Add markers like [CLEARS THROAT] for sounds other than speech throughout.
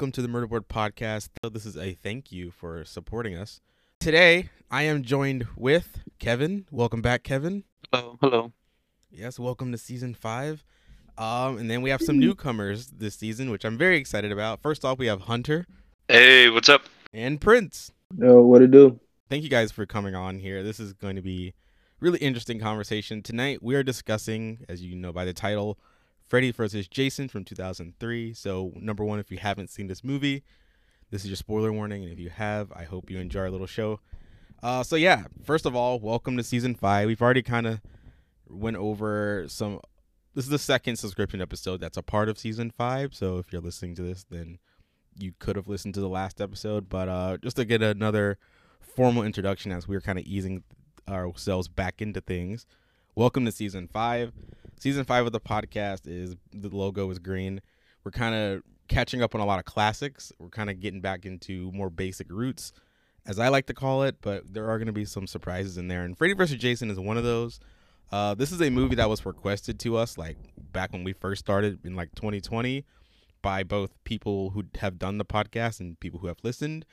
welcome to the Murderboard Podcast. This is a thank you for supporting us. Today, I am joined with Kevin. Welcome back, Kevin. Hello, hello. Yes, welcome to season five. Um, and then we have some newcomers this season, which I'm very excited about. First off, we have Hunter Hey, what's up? and Prince. Yo, what it do? Thank you guys for coming on here. This is going to be really interesting conversation tonight. We are discussing, as you know by the title, Freddy vs. Jason from 2003. So, number one, if you haven't seen this movie, this is your spoiler warning, and if you have, I hope you enjoy our little show. Uh, so yeah, first of all, welcome to season five. We've already kind of went over some. This is the second subscription episode that's a part of season five. So if you're listening to this, then you could have listened to the last episode. But uh, just to get another formal introduction, as we are kind of easing ourselves back into things. Welcome to season five. Season five of the podcast is the logo is green. We're kind of catching up on a lot of classics. We're kind of getting back into more basic roots, as I like to call it. But there are going to be some surprises in there, and Freddy vs. Jason is one of those. Uh, this is a movie that was requested to us like back when we first started in like 2020 by both people who have done the podcast and people who have listened.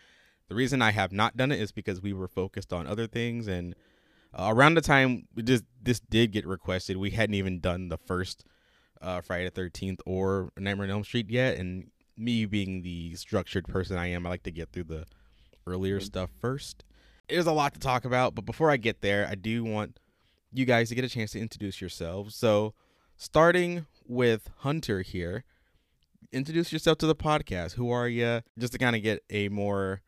The reason I have not done it is because we were focused on other things, and uh, around the time just this did get requested, we hadn't even done the first uh, Friday the Thirteenth or Nightmare on Elm Street yet. And me being the structured person I am, I like to get through the earlier stuff first. There's a lot to talk about, but before I get there, I do want you guys to get a chance to introduce yourselves. So, starting with Hunter here, introduce yourself to the podcast. Who are you? Just to kind of get a more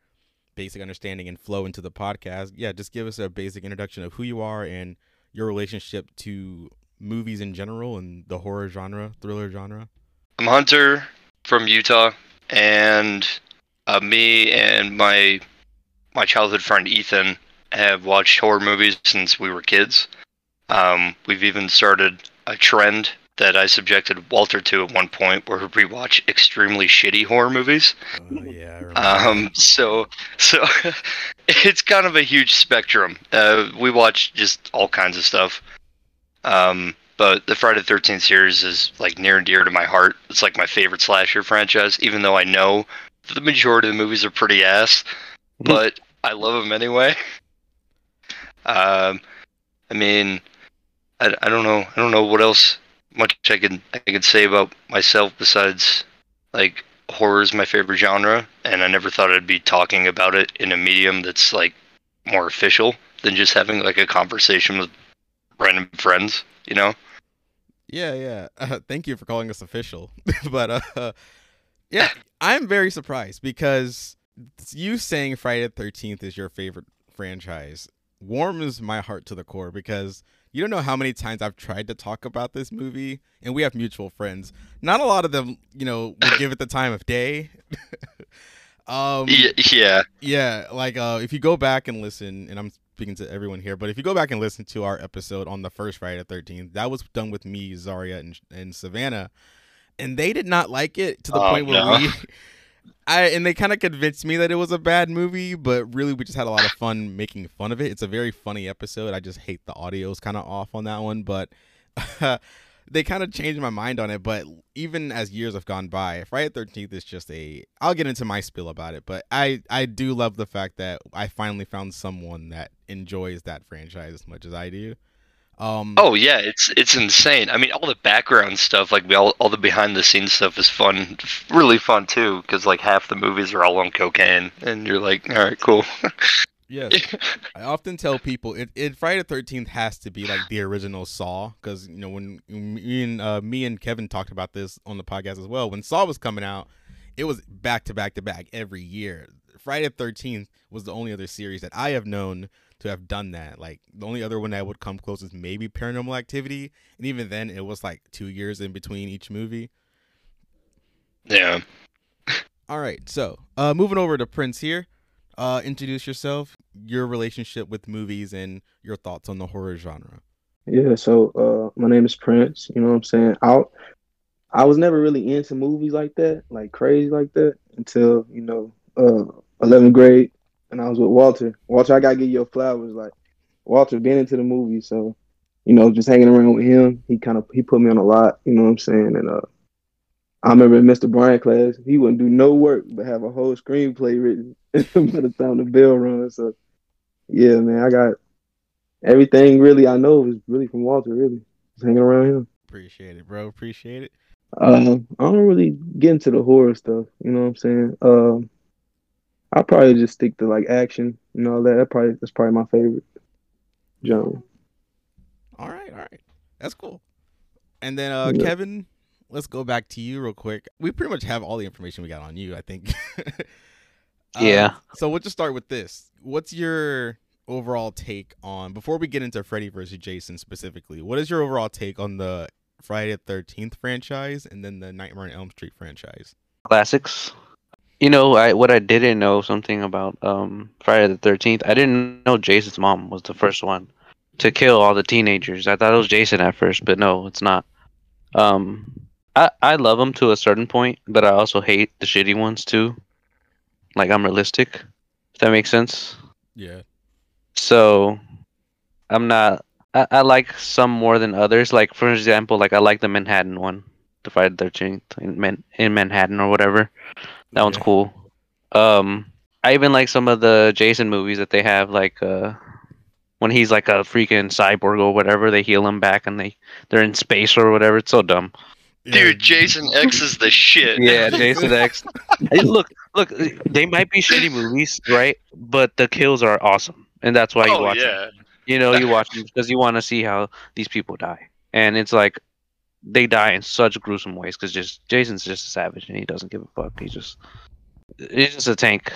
basic understanding and flow into the podcast. Yeah, just give us a basic introduction of who you are and your relationship to movies in general and the horror genre, thriller genre. I'm Hunter from Utah, and uh, me and my my childhood friend Ethan have watched horror movies since we were kids. Um, we've even started a trend that I subjected Walter to at one point, where we watch extremely shitty horror movies. Oh yeah. I remember. Um, so so [LAUGHS] it's kind of a huge spectrum. Uh, we watch just all kinds of stuff. Um, but the Friday the Thirteenth series is like near and dear to my heart. It's like my favorite slasher franchise, even though I know the majority of the movies are pretty ass, but I love them anyway. [LAUGHS] Um, I mean, I, I don't know. I don't know what else much I can I can say about myself besides like horror is my favorite genre, and I never thought I'd be talking about it in a medium that's like more official than just having like a conversation with random friends. You know? Yeah, yeah. Uh, [LAUGHS] thank you for calling us official. [LAUGHS] but uh, yeah, I'm very surprised because you saying Friday the Thirteenth is your favorite franchise warms my heart to the core because you don't know how many times I've tried to talk about this movie, and we have mutual friends. Not a lot of them, you know, would give it the time of day. [LAUGHS] um, yeah. yeah, like uh, if you go back and listen, and I'm speaking to everyone here, but if you go back and listen to our episode on the first Friday the Thirteenth, that was done with me, Zaria, and, and Savannah, and they did not like it to the Oh, point where no. we. [LAUGHS] I and they kind of convinced me that it was a bad movie, but really we just had a lot of fun making fun of it. It's a very funny episode. I just hate the audio is kind of off on that one, but [LAUGHS] they kind of changed my mind on it. But even as years have gone by, Friday Thirteenth is just a. I'll get into my spill about it, but I I do love the fact that I finally found someone that enjoys that franchise as much as I do. Um, Oh yeah, it's it's insane. I mean, all the background stuff, like we all all the behind the scenes stuff, is fun, really fun too. Because like half the movies are all on cocaine, and you're like, all right, cool. Yes. [LAUGHS] I often tell people it, it Friday the Thirteenth has to be like the original Saw because you know when me and uh, me and Kevin talked about this on the podcast as well. When Saw was coming out, it was back to back to back every year. Friday the Thirteenth was the only other series that I have known to have done that. Like the only other one that would come close is maybe Paranormal Activity, and even then it was like two years in between each movie. yeah. [LAUGHS] All right, so uh, moving over to Prince here. Uh, introduce yourself, your relationship with movies, and your thoughts on the horror genre. Yeah, so uh my name is Prince, you know what I'm saying? I I was never really into movies like that, like crazy like that, until, you know, uh 11th grade and I was with Walter. Walter, I gotta give you your flowers. Like Walter been into the movie, so you know, just hanging around with him, he kind of he put me on a lot, you know what I'm saying? And uh I remember in Mr. Bryant class, he wouldn't do no work but have a whole screenplay written [LAUGHS] by the time the bell runs. So, yeah, man, I got everything really I know is really from Walter, really. Just hanging around him. Appreciate it, bro. Appreciate it. Uh, I don't really get into the horror stuff. You know what I'm saying? Um, I'll probably just stick to like action and all that. that probably that's probably my favorite genre. All right, all right. That's cool. And then uh Yeah. Kevin, let's go back to you real quick. We pretty much have all the information we got on you, I think. Um, [LAUGHS] Yeah. So we'll just start with this. What's your overall take on before we get into Freddy versus Jason specifically? What is your overall take on the Friday the Thirteenth franchise and then the Nightmare on Elm Street franchise? classics. You know, I what I didn't know something about um Friday the Thirteenth. I didn't know Jason's mom was the first one to kill all the teenagers. I thought it was Jason at first, but no, it's not. Um, I I love them to a certain point, but I also hate the shitty ones too. Like I'm realistic, if that makes sense. Yeah. So I'm not. I, I like some more than others. Like for example, like I like the Manhattan one, the Friday the Thirteenth in Man- in Manhattan or whatever. That one's cool. Um, I even like some of the Jason movies that they have, like uh, when he's like a freaking cyborg or whatever. They heal him back and they they're in space or whatever. It's so dumb. Dude, Jason X is the shit. [LAUGHS] Yeah, Jason X. [LAUGHS] Hey, look, look, they might be shitty movies, right? But the kills are awesome, and that's why you oh watch them. yeah. You know, you [LAUGHS] watch them because you want to see how these people die, and it's like they die in such gruesome ways because just Jason's just a savage and he doesn't give a fuck. He's just he's just a tank.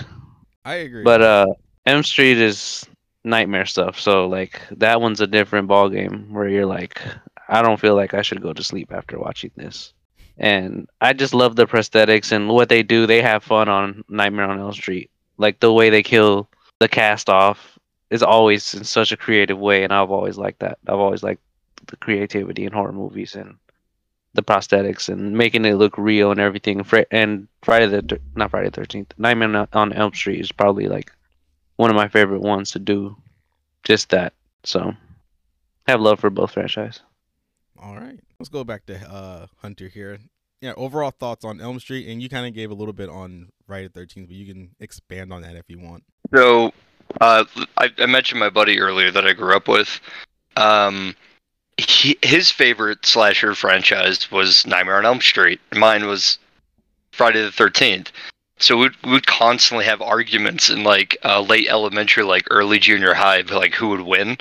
I agree. But uh, Elm Street is nightmare stuff. So like that one's a different ball game where you're like, I don't feel like I should go to sleep after watching this. And I just love the prosthetics and what they do. They have fun on Nightmare on Elm Street. Like the way they kill the cast off is always in such a creative way, and I've always liked that. I've always liked the creativity in horror movies and the prosthetics and making it look real and everything. And Friday the not Friday the Thirteenth, Nightmare on Elm Street is probably like one of my favorite ones to do. Just that. So, I have love for both franchise. All right, let's go back to uh, Hunter here. Yeah, overall thoughts on Elm Street, and you kind of gave a little bit on Friday the Thirteenth, but you can expand on that if you want. So, uh, I, I mentioned my buddy earlier that I grew up with. Um, he, his favorite slasher franchise was Nightmare on Elm Street. Mine was Friday the Thirteenth. So we'd, constantly have arguments in like uh, late elementary, like early junior high, like who would win.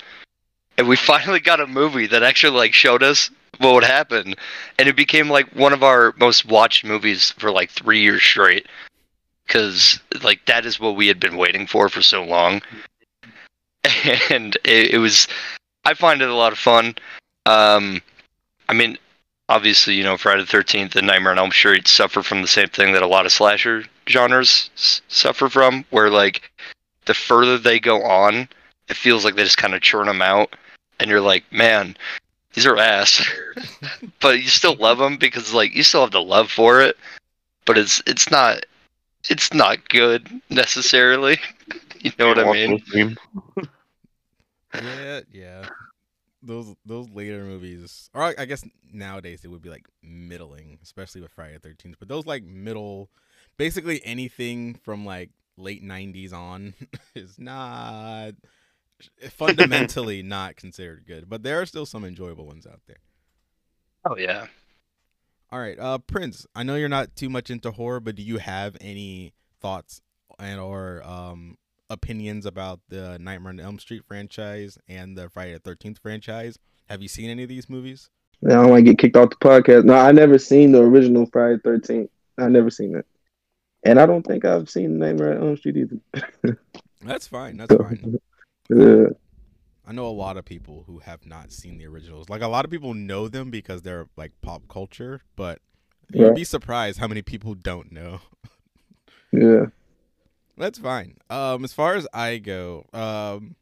And we [LAUGHS] finally got a movie that actually like showed us what would happen, and it became like one of our most watched movies for like three years straight because like that is what we had been waiting for for so long [LAUGHS] and it, it was i find it a lot of fun um i mean obviously you know friday the 13th and nightmare on elm street suffer from the same thing that a lot of slasher genres s- suffer from where like the further they go on it feels like they just kind of churn them out and you're like man these are ass [LAUGHS] but you still love them because like you still have the love for it but it's it's not it's not good necessarily. [LAUGHS] you know what I mean? [LAUGHS] Yeah, yeah. Those those later movies, or I guess nowadays it would be like middling, especially with Friday the Thirteenth. But those like middle, basically anything from like late '90s on [LAUGHS] is not fundamentally [LAUGHS] not considered good. But there are still some enjoyable ones out there. Oh yeah. All right, uh, Prince. I know you're not too much into horror, but do you have any thoughts and or um opinions about the Nightmare on Elm Street franchise and the Friday the Thirteenth franchise? Have you seen any of these movies? I don't want to get kicked off the podcast. No, I never seen the original Friday the Thirteenth. I never seen it, and I don't think I've seen Nightmare on Elm Street either. [LAUGHS] That's fine. That's fine. [LAUGHS] Yeah. I know a lot of people who have not seen the originals. Like a lot of people know them because they're like pop culture, but you'd be surprised how many people don't know. [LAUGHS] yeah. That's fine. Um, as far as I go, um,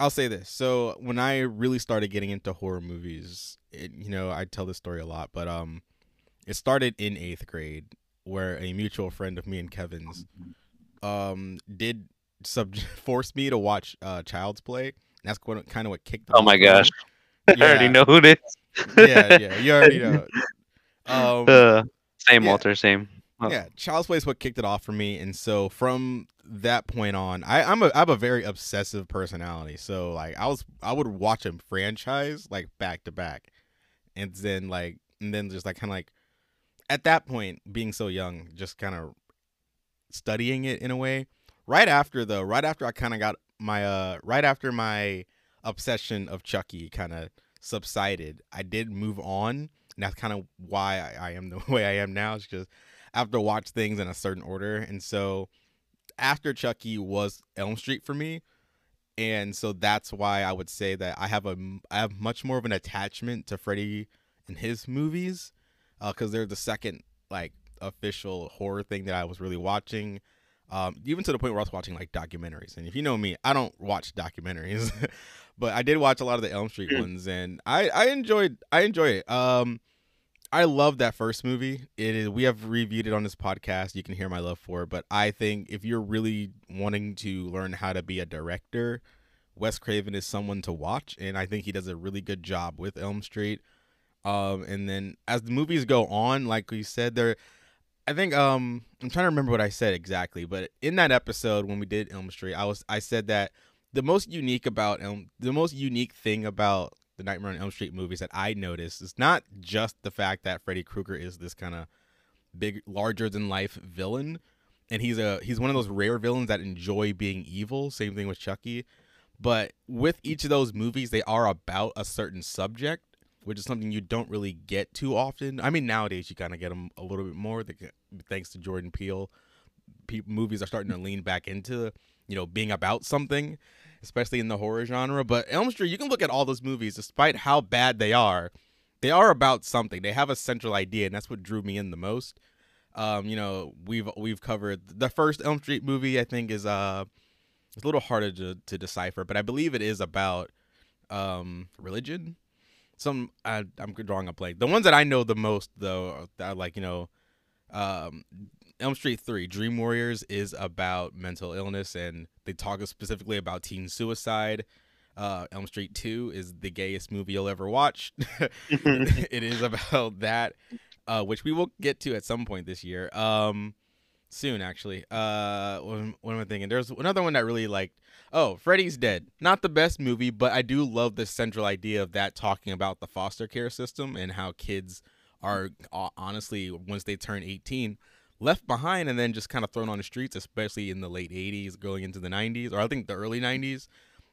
I'll say this. So when I really started getting into horror movies, it, you know, I tell this story a lot, but um, it started in eighth grade, where a mutual friend of me and Kevin's, um, did sub [LAUGHS] force me to watch uh Child's Play. And that's what kind of what kicked. Oh my gosh. [LAUGHS] I already know who it is. yeah, yeah, you already [LAUGHS] know. Um, Uh, Same, Yeah. Walter. Same. Oh. yeah, Child's Play is what kicked it off for me, and so from that point on, I, I'm a I have a very obsessive personality. So like I was I would watch a franchise like back to back, and then like and then just like kind of like at that point being so young, just kind of studying it in a way. Right after though, right after I kind of got my uh right after my obsession of Chucky kind of subsided, I did move on, and that's kind of why I, I am the [LAUGHS] way I am now. It's just I have to watch things in a certain order, and so after Chucky was Elm Street for me, and so that's why I would say that I have a I have much more of an attachment to Freddy and his movies, because they're the second like official horror thing that I was really watching. Um, even to the point where I was watching like documentaries, and if you know me, I don't watch documentaries, [LAUGHS] but I did watch a lot of the Elm Street ones, and I I enjoyed I enjoy it. Um, I love that first movie. It is we have reviewed it on this podcast. You can hear my love for it. But I think if you're really wanting to learn how to be a director, Wes Craven is someone to watch, and I think he does a really good job with Elm Street. Um, and then as the movies go on, like we said, there, I think um, I'm trying to remember what I said exactly, but in that episode when we did Elm Street, I was I said that the most unique about Elm, the most unique thing about the Nightmare on Elm Street movies that I noticed is not just the fact that Freddy Krueger is this kind of big, larger than life villain, and he's a he's one of those rare villains that enjoy being evil. Same thing with Chucky, but with each of those movies, they are about a certain subject, which is something you don't really get too often. I mean, nowadays you kind of get them a little bit more, thanks to Jordan Peele. Pe- movies are starting to lean back into you know being about something especially in the horror genre. But Elm Street, you can look at all those movies, despite how bad they are, they are about something. They have a central idea, and that's what drew me in the most. Um, you know, we've we've covered the first Elm Street movie. I think is uh, it's a little harder to to decipher, but I believe it is about um religion. Some I, I'm drawing a blank. The ones that I know the most, though, are like you know, um, Elm Street 3, Dream Warriors, is about mental illness and they talk specifically about teen suicide. Uh, Elm Street 2 is the gayest movie you'll ever watch. [LAUGHS] it is about that, uh, which we will get to at some point this year. Um, soon, actually. Uh, what, am- what am I thinking? There's another one that really like. Oh, Freddy's Dead. Not the best movie, but I do love the central idea of that talking about the foster care system and how kids are uh, honestly once they turn 18 left behind and then just kind of thrown on the streets especially in the late 80s going into the 90s or i think the early 90s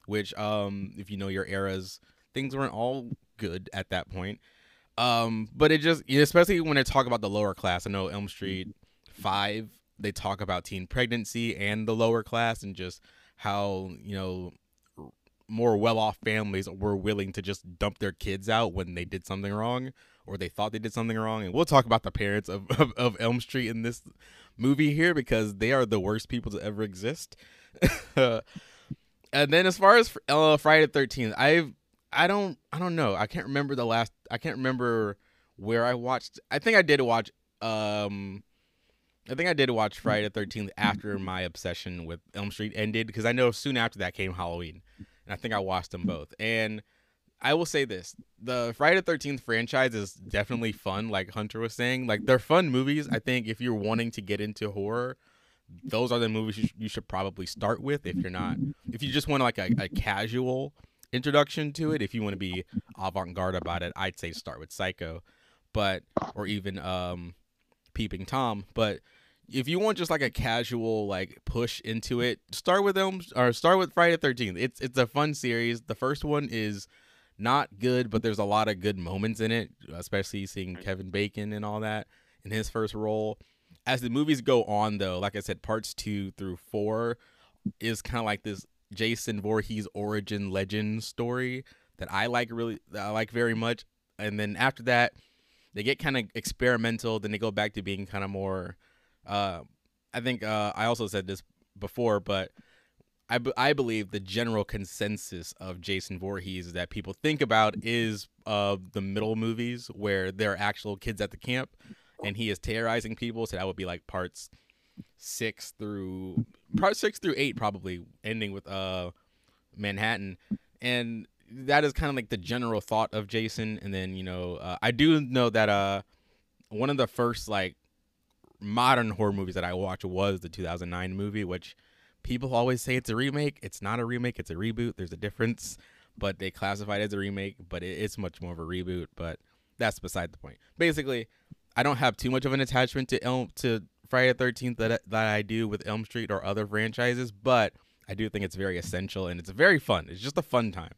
which um if you know your eras things weren't all good at that point. Um but it just especially when they talk about the lower class i know elm street 5 they talk about teen pregnancy and the lower class and just how you know more well-off families were willing to just dump their kids out when they did something wrong or they thought they did something wrong and we'll talk about the parents of, [LAUGHS] of, of elm street in this movie here because they are the worst people to ever exist [LAUGHS] and then as far as uh, friday the 13th i've i don't i don't know i can't remember the last i can't remember where i watched i think i did watch um I think I did watch Friday the 13th after my obsession with Elm Street ended because I know soon after that came Halloween. And I think I watched them both. And I will say this the Friday the 13th franchise is definitely fun, like Hunter was saying. Like, they're fun movies. I think if you're wanting to get into horror, those are the movies you, sh- you should probably start with if you're not, if you just want like a, a casual introduction to it, if you want to be avant garde about it, I'd say start with Psycho, but, or even, um, Peeping Tom. But if you want just like a casual like push into it, start with them or start with Friday Thirteenth. It's it's a fun series. The first one is not good, but there's a lot of good moments in it, especially seeing Kevin Bacon and all that in his first role. As the movies go on, though, like I said, parts two through four is kind of like this Jason Voorhees origin legend story that I like really, that I like very much. And then after that, they get kind of experimental. Then they go back to being kind of more. Uh, I think uh, I also said this before, but I, b- I believe the general consensus of Jason Voorhees that people think about is uh, the middle movies where there are actual kids at the camp and he is terrorizing people. So that would be like parts six through part six through eight, probably ending with uh Manhattan, and that is kind of like the general thought of Jason. And then you know, uh, I do know that uh one of the first like modern horror movies that I watched was the 2009 movie, which people always say it's a remake. It's not a remake. It's a reboot. There's a difference, but they classify it as a remake, but it, it's much more of a reboot. But that's beside the point. Basically, I don't have too much of an attachment to Elm to Friday the 13th that that I do with Elm Street or other franchises, but I do think it's very essential and it's very fun. It's just a fun time.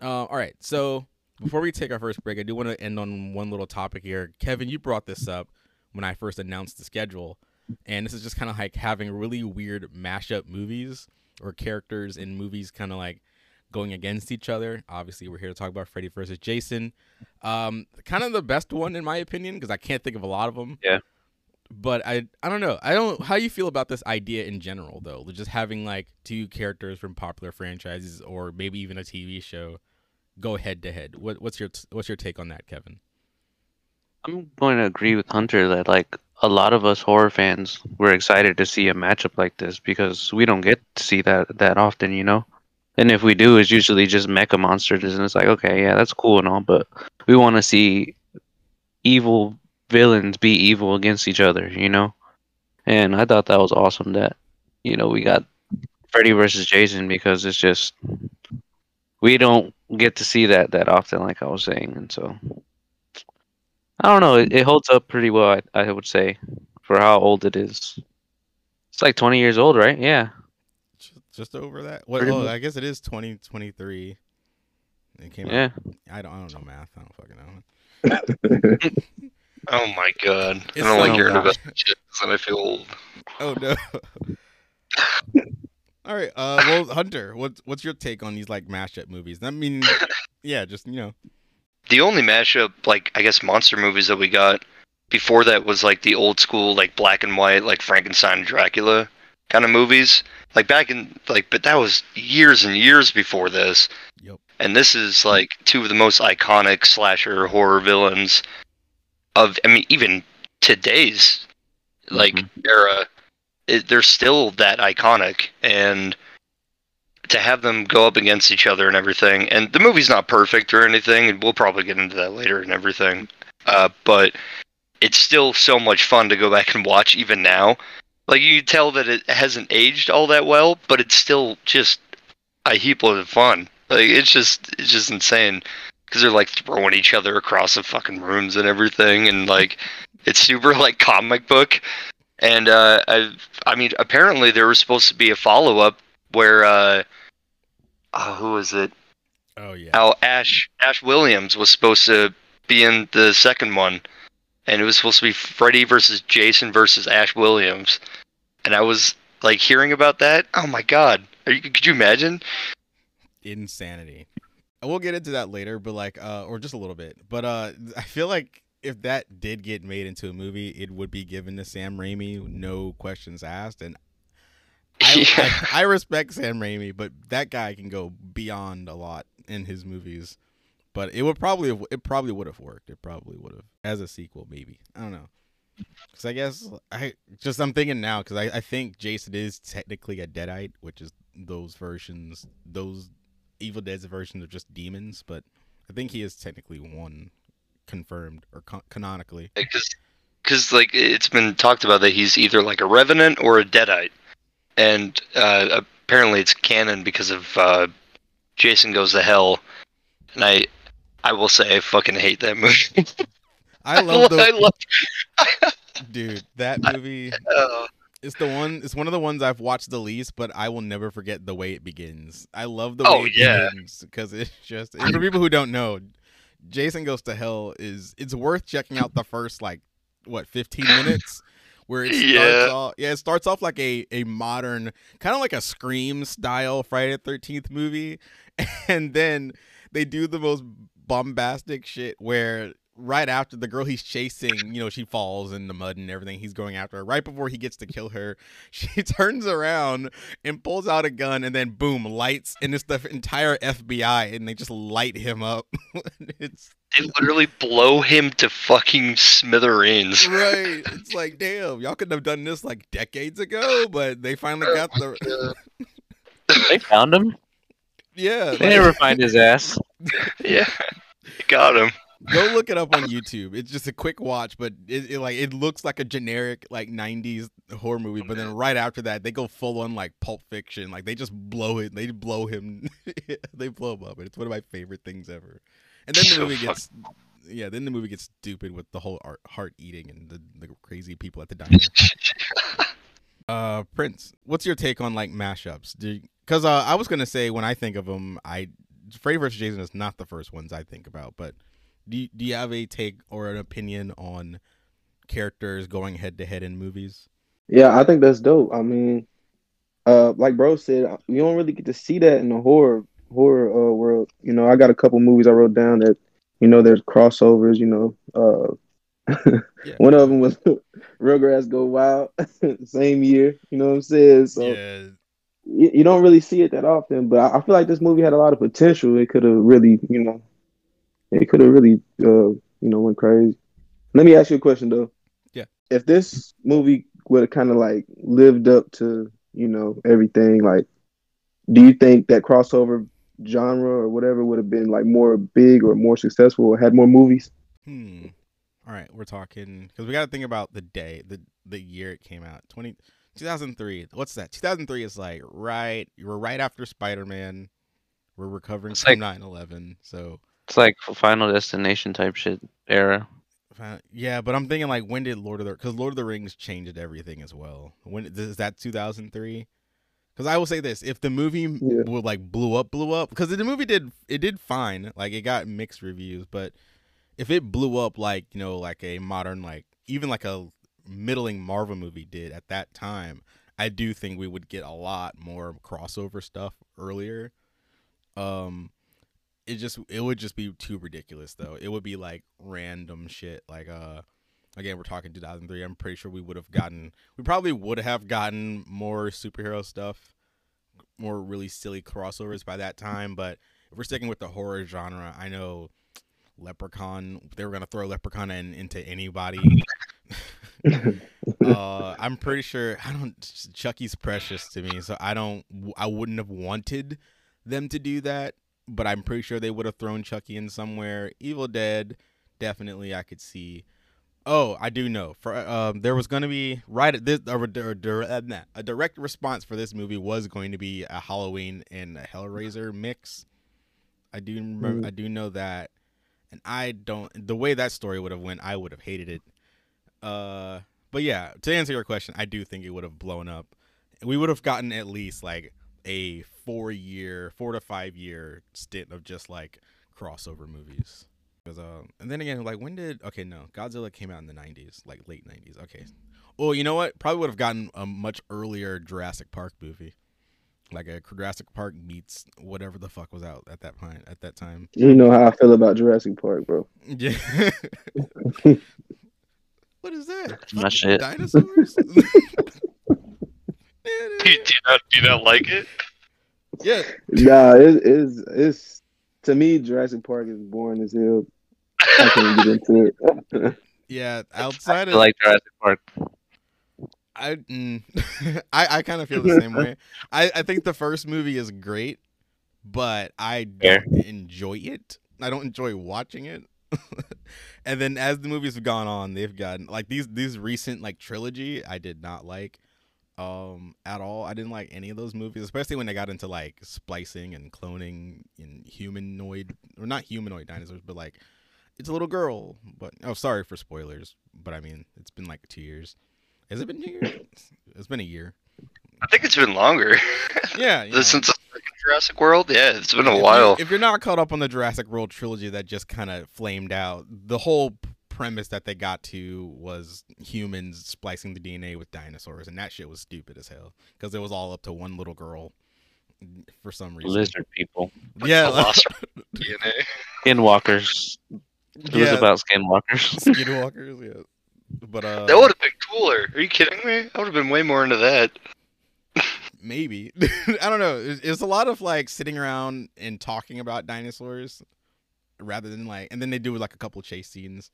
Uh, all right, so before we take our first break, I do want to end on one little topic here. Kevin, you brought this up when I first announced the schedule, and this is just kind of like having really weird mashup movies or characters in movies kind of like going against each other. Obviously, we're here to talk about Freddy versus Jason. Um, kind of the best one in my opinion because I can't think of a lot of them. Yeah. But I I don't know. I don't how you feel about this idea in general though. Just having like two characters from popular franchises or maybe even a TV show go head to head. What what's your what's your take on that, Kevin? I'm going to agree with Hunter that like a lot of us horror fans were excited to see a matchup like this because we don't get to see that that often, you know. And if we do, it's usually just mecha monsters, and it's like, okay, yeah, that's cool and all, but we want to see evil villains be evil against each other, you know. And I thought that was awesome that you know we got Freddy versus Jason because it's just we don't get to see that that often, like I was saying, and so I don't know. It, it holds up pretty well, I, I would say, for how old it is. It's like 20 years old, right? Yeah. Just, just over that. What? Oh. I guess it is twenty twenty three. It came Yeah. out. I don't. I don't know math. I don't fucking know. [LAUGHS] Oh my god. It's I don't like- like hearing about shit and I feel old. Oh no. [LAUGHS] All right. Uh. Well, Hunter, what's what's your take on these like mashup movies? I mean, yeah, just you know. The only mashup, like I guess, monster movies that we got before that was like the old school, like black and white, like Frankenstein and Dracula kind of movies. Like back in like, but that was years and years before this. Yep. And this is like two of the most iconic slasher horror villains of, I mean, even today's like Mhm. era. It, they're still that iconic, and to have them go up against each other and everything. And the movie's not perfect or anything, and we'll probably get into that later and everything. Uh, but it's still so much fun to go back and watch even now. Like you can tell that it hasn't aged all that well, but it's still just a heap of fun. Like it's just it's just insane because they're like throwing each other across the fucking rooms and everything, and like it's super [LAUGHS] like comic book. And uh, I I mean apparently there was supposed to be a follow up where uh, oh, who was it? Oh yeah. how Ash Ash Williams was supposed to be in the second one, and it was supposed to be Freddy versus Jason versus Ash Williams, and I was like hearing about that. Oh my god, Are you, could you imagine? insanity. We'll get into that later, but like, uh, or just a little bit. But uh, [LAUGHS] I feel like if that did get made into a movie, it would be given to Sam Raimi, no questions asked. And I, [LAUGHS] Yeah. I, I respect Sam Raimi, but that guy can go beyond a lot in his movies. But it would probably, have, it probably would have worked. It probably would have as a sequel, maybe. I don't know. Because I guess I just I'm thinking now because I, I think Jason is technically a deadite, which is those versions, those Evil Dead's versions are just demons. But I think he is technically one confirmed or con- canonically. Because like it's been talked about that he's either like a revenant or a deadite, and uh, apparently it's canon because of uh, Jason Goes to Hell, and I I will say I fucking hate that movie. [LAUGHS] I love the [LAUGHS] I love. [LAUGHS] dude that movie. Uh, It's the one. It's one of the ones I've watched the least, but I will never forget the way it begins. I love the Oh, way it yeah. begins because it's just for people who don't know, Jason Goes to Hell is it's worth checking out the first like what 15 minutes where it starts Yeah. off yeah it starts off like a a modern kind of like a scream style Friday the 13th movie [LAUGHS] and then they do the most bombastic shit where right after the girl he's chasing, you know, she falls in the mud and everything. He's going after her. Right before he gets to kill her, [LAUGHS] she turns around and pulls out a gun and then boom, lights and it's the entire FBI and they just light him up. [LAUGHS] it's they literally blow him to fucking smithereens. right. It's like, damn, y'all couldn't have done this like decades ago, but they finally got the [LAUGHS] They found him. yeah. They like- never find his ass. Yeah, They got him. Go look it up on YouTube. It's just a quick watch, but it, it like it looks like a generic like '90s horror movie. But then right after that, they go full on like Pulp Fiction. Like they just blow it. They blow him. [LAUGHS] they blow him up, and it's one of my favorite things ever. And then the movie gets, yeah, then the movie gets stupid with the whole art, heart eating and the, the crazy people at the diner. [LAUGHS] Uh, Prince, what's your take on like mashups? Because uh, I was gonna say when I think of them, I Freddy vs. Jason is not the first ones I think about. But do you, do you have a take or an opinion on characters going head to head in movies? Yeah, I think that's dope. I mean, uh, like bro said, you don't really get to see that in the horror horror uh, world. You know, I got a couple movies I wrote down that, you know, there's crossovers. You know, uh, [LAUGHS] Yeah. one of them was [LAUGHS] Rugrats Go Wild, [LAUGHS] same year. You know what I'm saying? So yeah, you, you don't really see it that often, but I, I feel like this movie had a lot of potential. It could have really, you know, it could have really, uh, you know, went crazy. Let me ask you a question though. Yeah. If this movie would have kind of like lived up to, you know, everything, like, do you think that crossover genre or whatever would have been like more big or more successful or had more movies? Hmm. All right, we're talking because we got to think about the day, the the year it came out. 20, 2003. What's that? 2003 is like right. You were right after Spider Man. We're recovering It's from like- 9/11. So It's like Final Destination type shit era. yeah, but I'm thinking like when did Lord of the because Lord of the Rings changed everything as well. When is that 2003? Because I will say this: if the movie Yeah. would like blew up, blew up, because the movie did it did fine. Like it got mixed reviews, but if it blew up like you know like a modern like even like a middling Marvel movie did at that time, I do think we would get a lot more crossover stuff earlier. Um, it just it would just be too ridiculous though. It would be like random shit like uh again we're talking 2003 i'm pretty sure we would have gotten we probably would have gotten more superhero stuff more really silly crossovers by that time but if we're sticking with the horror genre i know leprechaun they were going to throw leprechaun in, into anybody [LAUGHS] uh i'm pretty sure i don't chucky's precious to me so i don't i wouldn't have wanted them to do that but i'm pretty sure they would have thrown chucky in somewhere evil dead definitely i could see Oh, I do know. For um, there was going to be right at this a, a, a, a direct response for this movie was going to be a Halloween and a Hellraiser mix. I do remember. Mm. I do know that, and I don't. The way that story would have went, I would have hated it. Uh, but yeah, to answer your question, I do think it would have blown up. We would have gotten at least like a four year, four to five year stint of just like crossover movies. Because um, and then again, like when did okay no Godzilla came out in the '90s, like late '90s. Okay, well you know what? Probably would have gotten a much earlier Jurassic Park movie, like a Jurassic Park meets whatever the fuck was out at that point at that time. You know how I feel about Jurassic Park, bro. Yeah. [LAUGHS] [LAUGHS] what is that? My shit. Dinosaurs. [LAUGHS] do, you not, do you not like it? yeah. Nah, it is it's to me Jurassic Park is boring as hell. I can't get into it. [LAUGHS] Yeah. Outside I of like Jurassic Park. I mm, [LAUGHS] I, I kind of feel the same way. I, I think the first movie is great, but I don't enjoy it. I don't enjoy watching it. [LAUGHS] and then as the movies have gone on, they've gotten like these these recent like trilogy I did not like um at all. I didn't like any of those movies, especially when they got into like splicing and cloning and humanoid or not humanoid dinosaurs, but like it's a little girl. But oh sorry for spoilers, but I mean it's been like two years. Has it been two years? It's been a year. I think it's been longer. [LAUGHS] Yeah, you know. Since the Jurassic World? Yeah, it's been If a you- while. If you're not caught up on the Jurassic World trilogy that just kind of flamed out, the whole premise that they got to was humans splicing the DNA with dinosaurs, and that shit was stupid as hell because it was all up to one little girl for some reason. Lizard people. Yeah, like- [LAUGHS] DNA. Skinwalkers. It was yeah, about skinwalkers. [LAUGHS] [LAUGHS] skinwalkers. Yeah, but uh, That would have been cooler. Are you kidding me? I would have been way more into that. maybe I don't know. It's, it's a lot of like sitting around and talking about dinosaurs rather than like, and then they do like a couple chase scenes.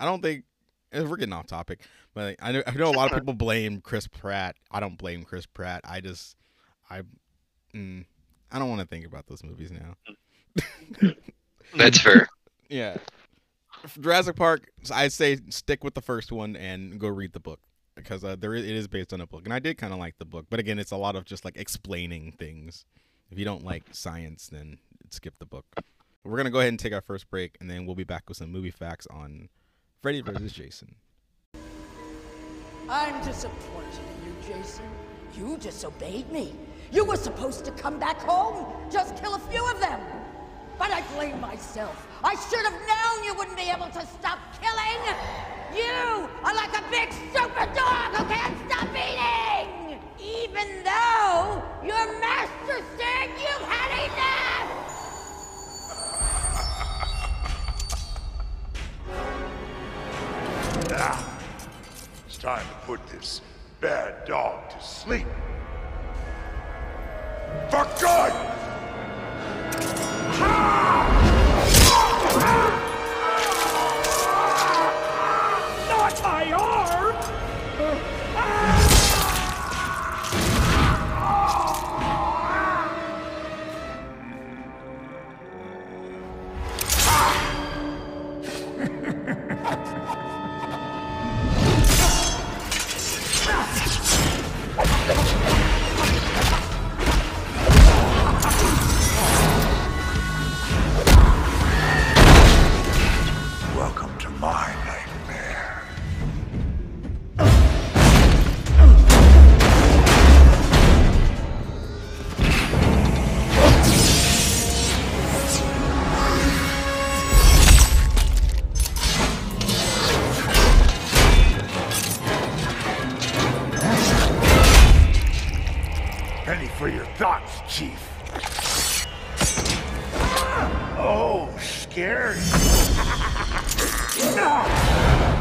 I don't think eh, we're getting off topic, but I know I know a lot of people blame Chris Pratt. I don't blame Chris Pratt. I just I mm, I don't want to think about those movies now. [LAUGHS] That's fair. [LAUGHS] Yeah. Jurassic Park, I say stick with the first one and go read the book because uh, there is, it is based on a book, and I did kind of like the book. But again, it's a lot of just like explaining things. If you don't like science, then skip the book. We're gonna go ahead and take our first break, and then we'll be back with some movie facts on Freddy vs. Jason. I'm disappointed in you, Jason. You disobeyed me. You were supposed to come back home, just kill a few of them. But I blame myself. I should have known you wouldn't be able to stop killing. You are like a big super dog who can't stop eating. Even though your master said you've had enough. Now, it's time to put this bad dog to sleep. For good! Not Ready for your thoughts, Chief. Oh, scary. [LAUGHS] Tilt.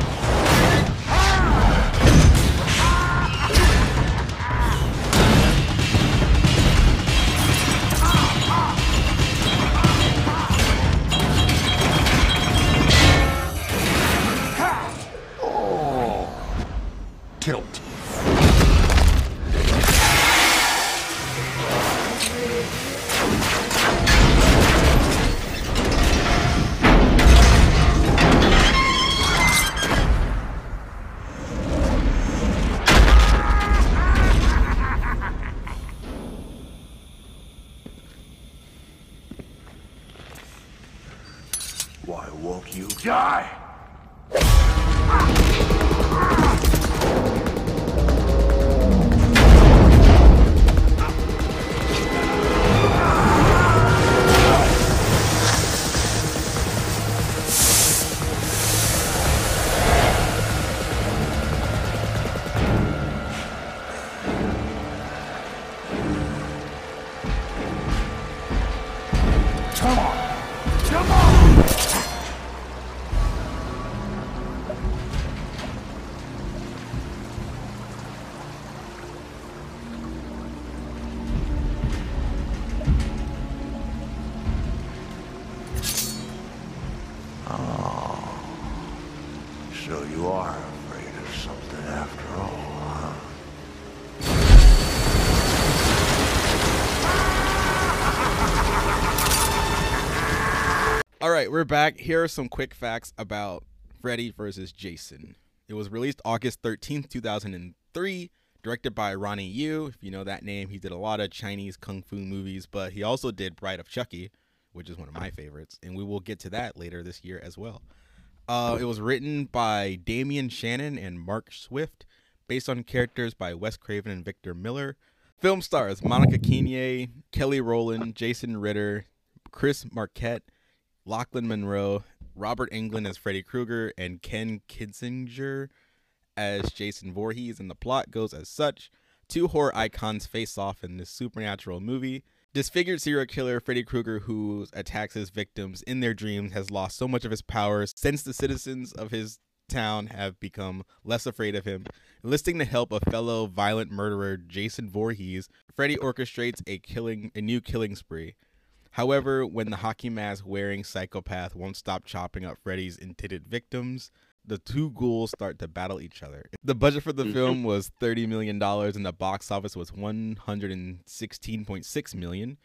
We're back. Here are some quick facts about Freddy vs. Jason. It was released August 13th, 2003, directed by Ronnie Yu. If you know that name, he did a lot of Chinese kung fu movies, but he also did Bride of Chucky, which is one of my favorites, and we will get to that later this year as well. Uh, it was written by Damian Shannon and Mark Swift, based on characters by Wes Craven and Victor Miller. Film stars Monica Keena, Kelly Rowland, Jason Ritter, Chris Marquette, Lochlyn Munro, Robert Englund as Freddy Krueger, and Ken Kirzinger as Jason Voorhees. And the plot goes as such two horror icons face off in this supernatural movie. Disfigured serial killer Freddy Krueger, who attacks his victims in their dreams, has lost so much of his powers since the citizens of his town have become less afraid of him. Enlisting the help of fellow violent murderer Jason Voorhees, Freddy orchestrates a killing a new killing spree. However, when the hockey mask wearing psychopath won't stop chopping up Freddy's intended victims, the two ghouls start to battle each other. The budget for the film was $30 million and the box office was 116.6 million.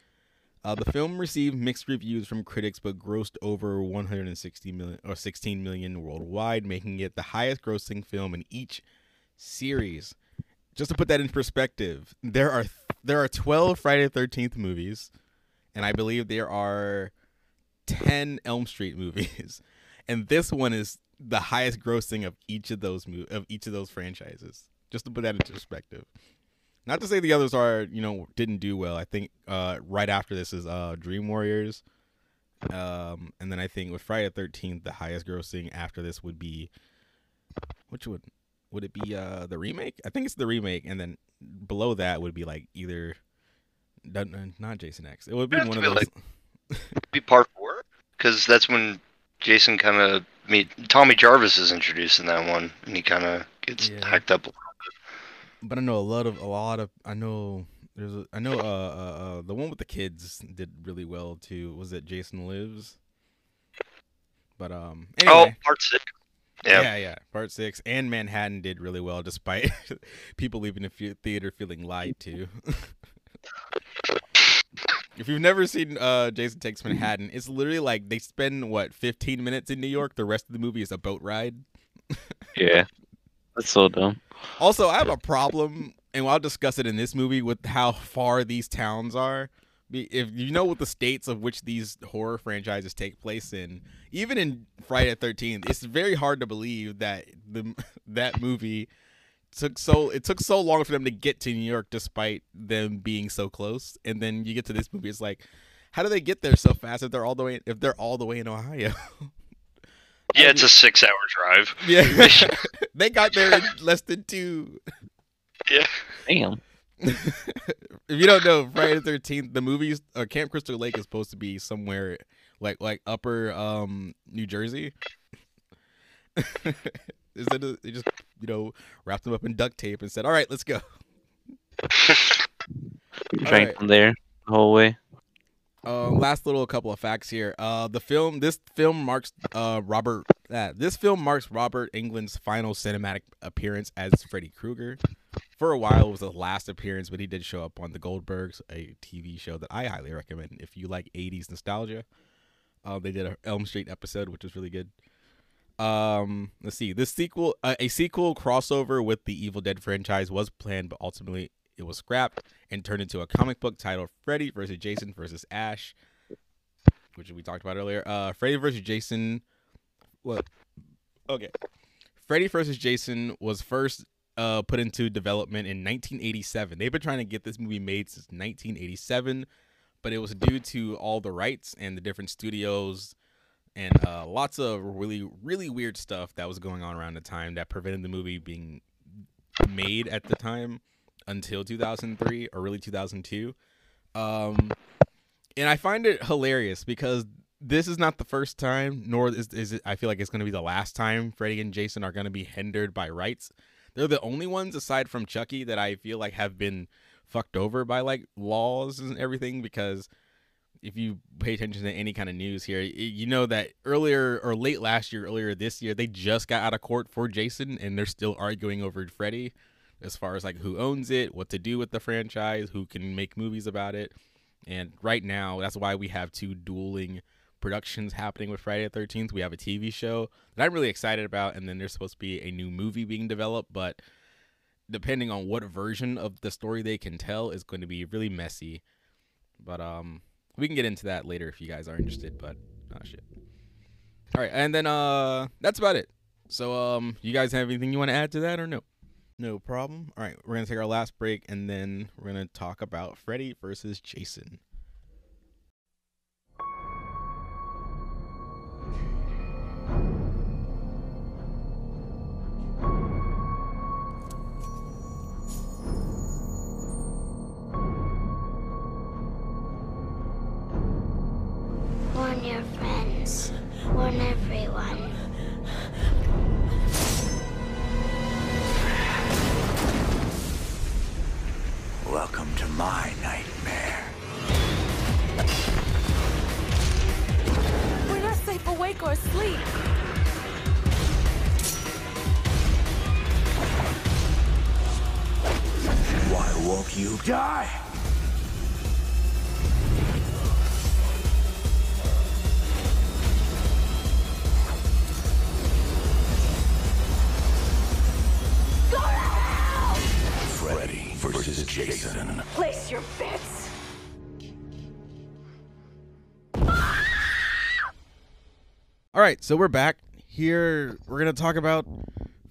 Uh, the film received mixed reviews from critics, but grossed over 160 million or 16 million worldwide, making it the highest-grossing film in each series. Just to put that in perspective, there are there are 12 Friday the 13th movies, and I believe there are 10 Elm Street [LAUGHS] movies, and this one is the highest grossing of each of those mo- of each of those franchises. Just to put that into perspective. Not to say the others are, you know, didn't do well. I think uh, right after this is uh, Dream Warriors, um, and then I think with Friday the Thirteenth, the highest grossing after this would be, which would would it be uh, the remake? I think it's the remake, and then below that would be like either, not Jason X. It would be one of those. to be Be part four because that's when Jason kind of meet Tommy Jarvis is introduced in that one, and he kind of gets Yeah. hacked up. but I know a lot of a lot of I know there's a, I know uh, uh uh the one with the kids did really well too. Was it Jason Lives? But um Oh, part six. Yeah. yeah, yeah, part six and Manhattan did really well despite [LAUGHS] people leaving the theater feeling lied to. [LAUGHS] if you've never seen uh Jason Takes Manhattan, it's literally like they spend what 15 minutes in New York. The rest of the movie is a boat ride. Yeah, that's so dumb. Also, I have a problem, and I'll discuss it in this movie with how far these towns are. If you know what the states of which these horror franchises take place in, even in Friday the Thirteenth, it's very hard to believe that the [LAUGHS] that movie took so it took so long for them to get to New York, despite them being so close. And then you get to this movie, it's like, how do they get there so fast if they're all the way if they're all the way in Ohio? [LAUGHS] Yeah, it's a six-hour drive. yeah, [LAUGHS] [LAUGHS] they got there in less than two. Yeah. Damn. if you don't know, Friday the Thirteenth, the movies, uh, Camp Crystal Lake is supposed to be somewhere like like upper um New Jersey. Instead of they just you know wrapped them up in duct tape and said, "All right, let's go." [LAUGHS] Drank from there the whole way. Uh, last little couple of facts here. Uh, the film, this film marks uh Robert. Uh, this film marks Robert Englund's final cinematic appearance as Freddy Krueger. For a while, it was the last appearance, but he did show up on The Goldbergs, a TV show that I highly recommend if you like '80s nostalgia. Uh, they did a Elm Street episode, which was really good. Um, let's see. This sequel, uh, a sequel crossover with the Evil Dead franchise was planned, but ultimately it was scrapped and turned into a comic book titled Freddy versus Jason versus Ash, which we talked about earlier. Uh, Freddy versus Jason. What? Okay. Freddy versus Jason was first uh, put into development in 1987. They've been trying to get this movie made since 1987, but it was due to all the rights and the different studios and uh, lots of really, really weird stuff that was going on around the time that prevented the movie being made at the time until 2003 or really 2002. Um, and I find it hilarious because this is not the first time, nor is, is it. I feel like it's going to be the last time Freddy and Jason are going to be hindered by rights. They're the only ones aside from Chucky that I feel like have been fucked over by like laws and everything because if you pay attention to any kind of news here, you know that earlier or late last year, earlier this year, they just got out of court for Jason and they're still arguing over Freddy as far as like who owns it, what to do with the franchise, who can make movies about it. And right now, that's why we have two dueling productions happening with Friday the 13th. We have a TV show that I'm really excited about, and then there's supposed to be a new movie being developed, but depending on what version of the story they can tell is going to be really messy. But um we can get into that later if you guys are interested, but oh shit. All right, and then uh that's about it. So um you guys have anything you want to add to that or no? No problem. All right, we're to take our last break and then we're to talk about Freddy versus Jason. My nightmare. We're not safe awake or asleep. Why won't you die? Miss your bits. All right, so we're back here. We're gonna talk about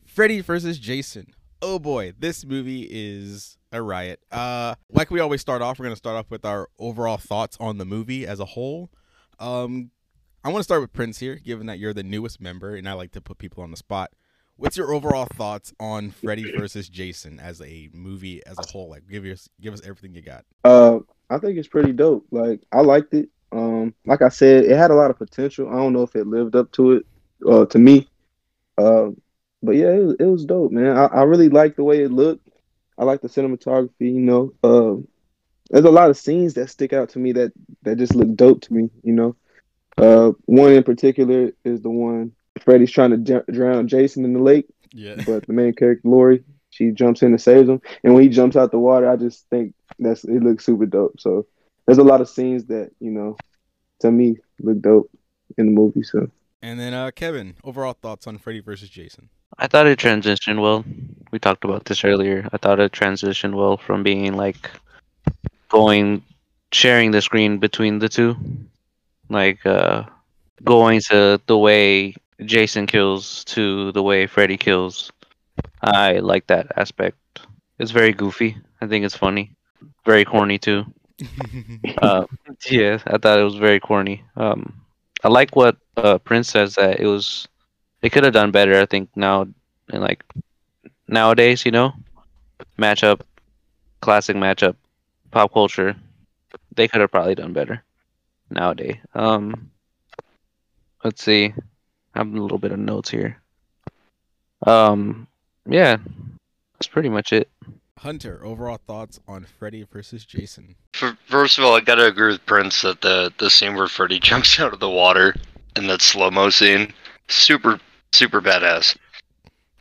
Freddy versus Jason. Oh boy, this movie is a riot. Uh, like we always start off, we're gonna start off with our overall thoughts on the movie as a whole. Um, I want to start with Prince here, given that you're the newest member, and I like to put people on the spot. What's your overall thoughts on Freddy versus Jason as a movie as a whole? Like, give us give us everything you got. Uh, I think it's pretty dope. Like I liked it. Um, like I said, it had a lot of potential. I don't know if it lived up to it, uh, to me. Um, but yeah, it was, it was dope, man. I, I really like the way it looked. I like the cinematography. You know, uh, there's a lot of scenes that stick out to me that that just look dope to me. You know, uh, one in particular is the one Freddy's trying to d- drown Jason in the lake, Yeah. [LAUGHS] but the main character Lori, she jumps in and saves him. And when he jumps out the water, I just think that's it looks super dope. So there's a lot of scenes that you know, to me, look dope in the movie. So And then uh, Kevin, overall thoughts on Freddy versus Jason. I thought it transitioned well. We talked about this earlier. I thought it transitioned well from being like going sharing the screen between the two. Like uh going to the way Jason kills to the way Freddy kills. I like that aspect. It's very goofy. I think it's funny. Very corny too. uh, [LAUGHS] yeah, I thought it was very corny. Um, I like what uh, Prince says that it was. They could have done better. I think now, and like nowadays, you know, matchup, classic matchup, pop culture. They could have probably done better nowadays. Um, let's see. I have a little bit of notes here. Um, yeah, that's pretty much it. Hunter, overall thoughts on Freddy versus Jason. F- First of all, I gotta agree with Prince that the the scene where Freddy [LAUGHS] jumps out of the water in that slow mo scene, super super badass.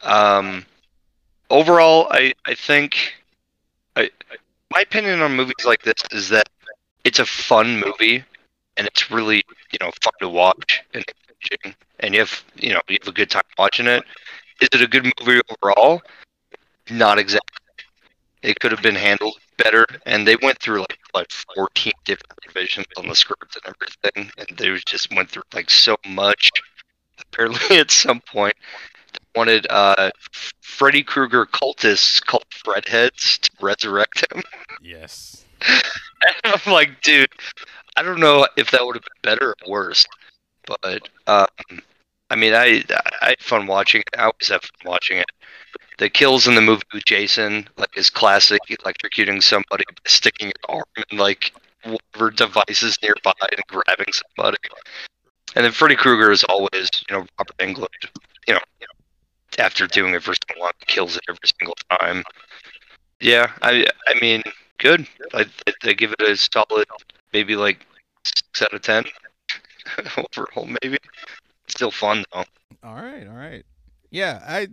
Um, overall, I I think, I my opinion on movies like this is that it's a fun movie, and it's really you know fun to watch and engaging, and you have you know you have a good time watching it. Is it a good movie overall? Not exactly it could have been handled better. And they went through like like 14 different revisions on the script and everything, and they just went through like so much. Apparently, [LAUGHS] at some point, they wanted uh, Freddy Krueger cultists called Fredheads to resurrect him. [LAUGHS] Yes. And I'm like, dude, I don't know if that would have been better or worse, but um, I mean, I I had fun watching it. I always have fun watching it. The kills in the movie with Jason, like is classic, electrocuting somebody, sticking your arm in like whatever devices nearby and grabbing somebody. And then Freddy Krueger is always, you know, Robert Englund, you know, you know, after doing it for so long, kills it every single time. Yeah, I I mean, good. I I give it a solid, maybe like six out of ten [LAUGHS] overall, maybe. Still fun though. All right, all right. Yeah, I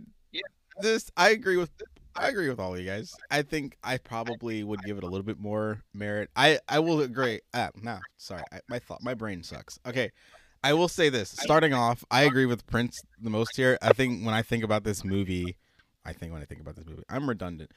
this I agree with I agree with all you guys. I think I probably would give it a little bit more merit. I I will agree. Ah, no, sorry. I, my thought my brain sucks. Okay. I will say this. Starting off, I agree with Prince the most here. I think when I think about this movie, I think when I think about this movie, I'm redundant.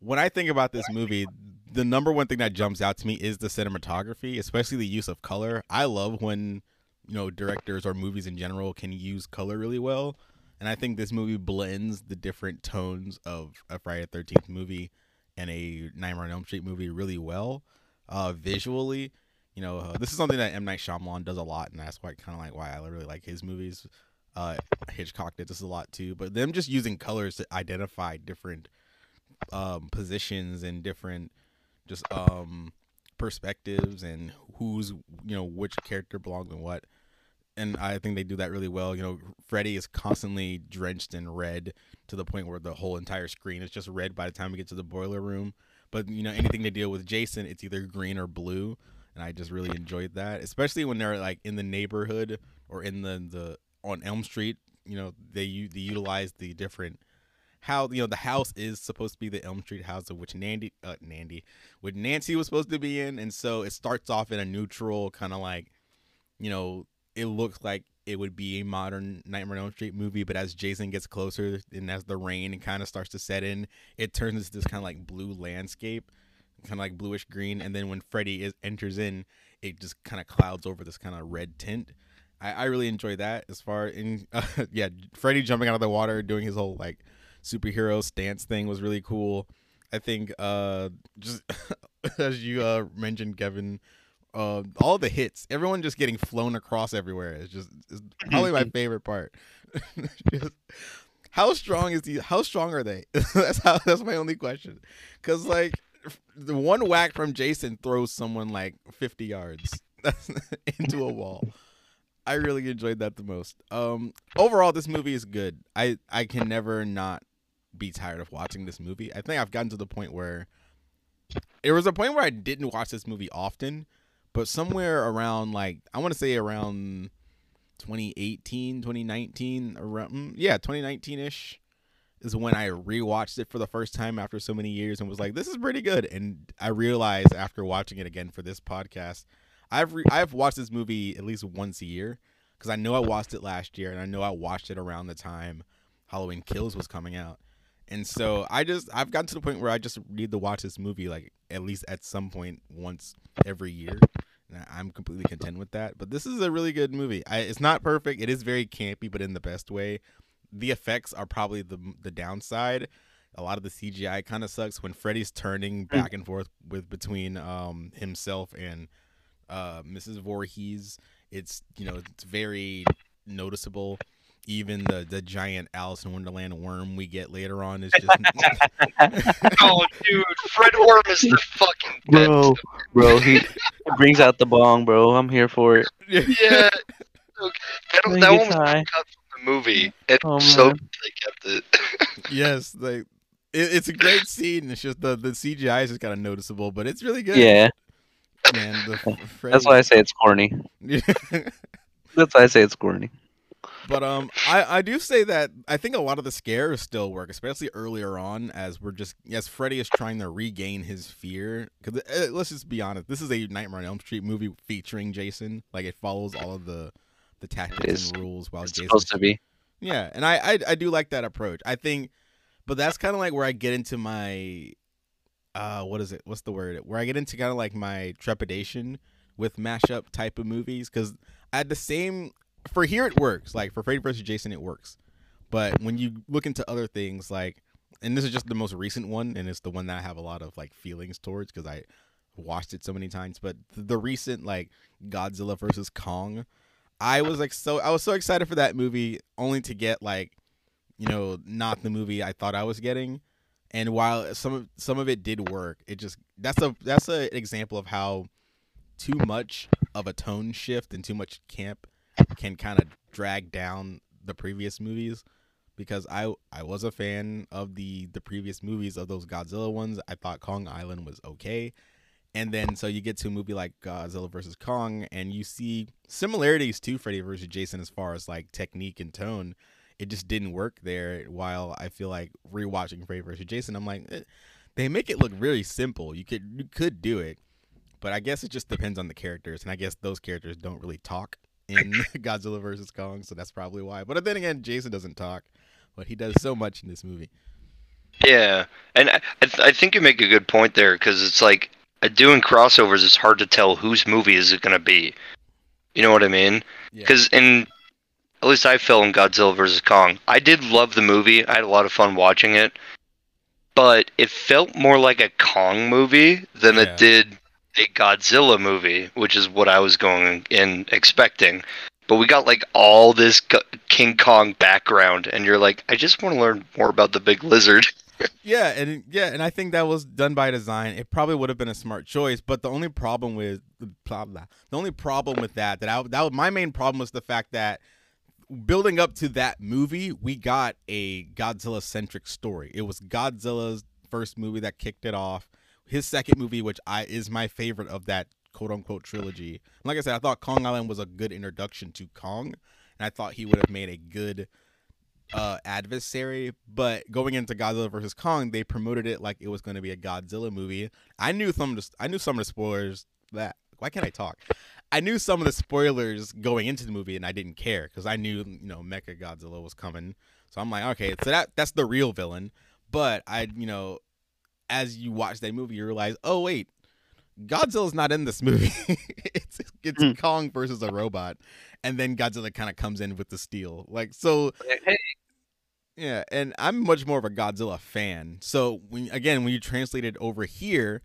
When I think about this movie, the number one thing that jumps out to me is the cinematography, especially the use of color. I love when, you know, directors or movies in general can use color really well. And I think this movie blends the different tones of a Friday the 13th movie and a Nightmare on Elm Street movie really well. Uh, visually, you know, uh, this is something that M Night Shyamalan does a lot, and that's why kind of like why I really like his movies. Uh, Hitchcock did this a lot too, but them just using colors to identify different um, positions and different just um, perspectives and who's you know which character belongs in what and I think they do that really well. You know, Freddy is constantly drenched in red to the point where the whole entire screen is just red by the time we get to the boiler room. But you know, anything they deal with Jason, it's either green or blue, and I just really enjoyed that, especially when they're like in the neighborhood or in the the on Elm Street. You know, they they utilize the different how you know the house is supposed to be the Elm Street house of which Nandy uh Nandy, which Nancy was supposed to be in, and so it starts off in a neutral kind of like, you know, it looks like it would be a modern Nightmare on Elm Street movie, but as Jason gets closer and as the rain kind of starts to set in, it turns into this kind of like blue landscape, kind of like bluish green, and then when Freddy is enters in, it just kind of clouds over this kind of red tint. I, I really enjoy that. As far in uh, [LAUGHS] yeah, Freddy jumping out of the water, doing his whole like superhero stance thing was really cool. I think uh just [LAUGHS] as you uh mentioned, Kevin, uh all the hits, everyone just getting flown across everywhere is just is probably my [LAUGHS] favorite part. [LAUGHS] Just- how strong is the how strong are they? that's how that's my only question. Cause like the one whack from Jason throws someone like 50 yards into a wall. I really enjoyed that the most. Um, overall, this movie is good. I I can never not be tired of watching this movie. I think I've gotten to the point where there was a point where I didn't watch this movie often, but somewhere around like I want to say around 2018, 2019, around mm, yeah, 2019 ish is when I rewatched it for the first time after so many years and was like, this is pretty good. And I realized after watching it again for this podcast, I've re- I've watched this movie at least once a year because I know I watched it last year and I know I watched it around the time Halloween Kills was coming out. And so I just I've gotten to the point where I just need to watch this movie like at least at some point once every year. And I'm completely content with that. But this is a really good movie. I, it's not perfect. It is very campy, but in the best way. The effects are probably the the downside. A lot of the CGI kind of sucks when Freddy's turning back and forth with between um himself and uh Mrs. Voorhees. It's you know it's very noticeable. Even the the giant Alice in Wonderland worm we get later on is just [LAUGHS] oh, dude, Fred Orm is the fucking best. Bro, bro, he brings out the bong, bro. I'm here for it. Yeah, okay. that, He that one was cut from the movie. And Oh, so man. they kept it. yes, like it, it's a great scene. It's just the the CGI is just kind of noticeable, but it's really good. Yeah, man. The, [LAUGHS] that's why I say it's corny. [LAUGHS] That's why I say it's corny. But um, I I do say that I think a lot of the scares still work, especially earlier on, as we're just as Freddy is trying to regain his fear. Because uh, let's just be honest, this is a Nightmare on Elm Street movie featuring Jason. Like it follows all of the the tactics and rules while It's Jason. supposed to be. Yeah, and I I, I do like that approach. I think, but that's kind of like where I get into my, uh, what is it? What's the word? Where I get into kind of like my trepidation with mashup type of movies because I had the same. For here it works. Like for Freddy vs. Jason, it works. But when you look into other things, like, and this is just the most recent one, and it's the one that I have a lot of like feelings towards because I watched it so many times. But the recent like Godzilla versus Kong, I was like so I was so excited for that movie only to get like you know not the movie I thought I was getting. And while some of some of it did work, it just that's a that's an example of how too much of a tone shift and too much camp can kind of drag down the previous movies because I I was a fan of the the previous movies of those Godzilla ones. I thought Kong Island was okay. And then so you get to a movie like Godzilla versus Kong and you see similarities to Freddy versus Jason as far as like technique and tone. It just didn't work there while I feel like rewatching Freddy versus Jason I'm like eh, they make it look really simple. You could you could do it. But I guess it just depends on the characters and I guess those characters don't really talk in [LAUGHS] Godzilla versus Kong, so that's probably why. But then again, Jason doesn't talk, but he does so much in this movie. Yeah, and I, I th- I think you make a good point there because it's like uh, doing crossovers. It's hard to tell whose movie is it going to be. You know what I mean? Yeah. Because in at least I fell in Godzilla vs Kong. I did love the movie. I had a lot of fun watching it, but it felt more like a Kong movie than Yeah. it did a Godzilla movie, which is what I was going in expecting. But we got like all this King Kong background, and you're like, I just want to learn more about the big lizard. [LAUGHS] Yeah, and yeah, and I think that was done by design. It probably would have been a smart choice, but the only problem with blah, blah, the only problem with that that I that was, my main problem was the fact that building up to that movie, we got a Godzilla centric story. It was Godzilla's first movie that kicked it off. His second movie, which I is my favorite of that quote unquote trilogy. Like I said, I thought Kong Island was a good introduction to Kong, and I thought he would have made a good uh adversary. But going into Godzilla versus Kong they promoted it like it was going to be a Godzilla movie. I knew some I knew some of the spoilers that why can't I talk? I knew some of the spoilers going into the movie and I didn't care cuz I knew you know Mecha Godzilla was coming. So I'm like okay so that that's the real villain. But I you know as you watch that movie, you realize, oh wait, Godzilla's not in this movie. [LAUGHS] it's it's Hmm. Kong versus a robot, and then Godzilla kind of comes in with the steel. Like so, Hey, yeah. And I'm much more of a Godzilla fan. So when again, when you translate it over here,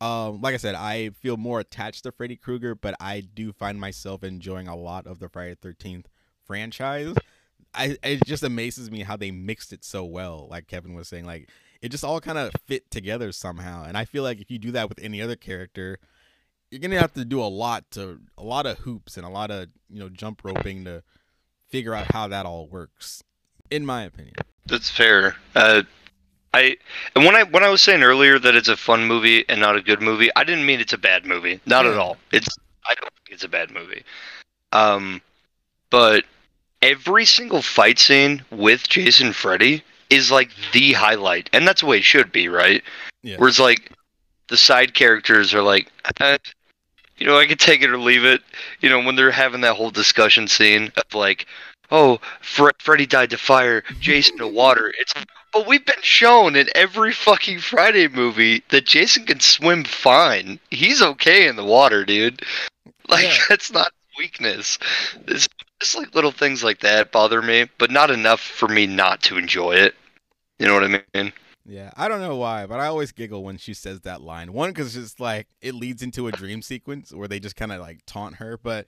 um, like I said, I feel more attached to Freddy Krueger, but I do find myself enjoying a lot of the Friday Thirteenth franchise. I it just amazes me how they mixed it so well. Like Kevin was saying, like it just all kind of fit together somehow. And I feel like if you do that with any other character, you're gonna have to do a lot to a lot of hoops and a lot of you know jump roping to figure out how that all works. In my opinion. That's fair. Uh, I and when I when I was saying earlier that it's a fun movie and not a good movie, I didn't mean it's a bad movie. Not at all. It's I don't think it's a bad movie. Um, but every single fight scene with Jason Freddy is like the highlight, and that's the way it should be, right? Yeah. Whereas like the side characters are like, eh, you know, I could take it or leave it. You know, when they're having that whole discussion scene of like, oh, Fre- Freddy died to fire, Jason to water. It's but we've been shown in every fucking Friday movie that Jason can swim fine. He's okay in the water, dude. Like Yeah. that's not weakness. It's just like little things like that bother me, but not enough for me not to enjoy it. You know what I mean? Yeah, I don't know why, but I always giggle when she says that line. One, because it's like it leads into a dream sequence where they just kind of like taunt her, but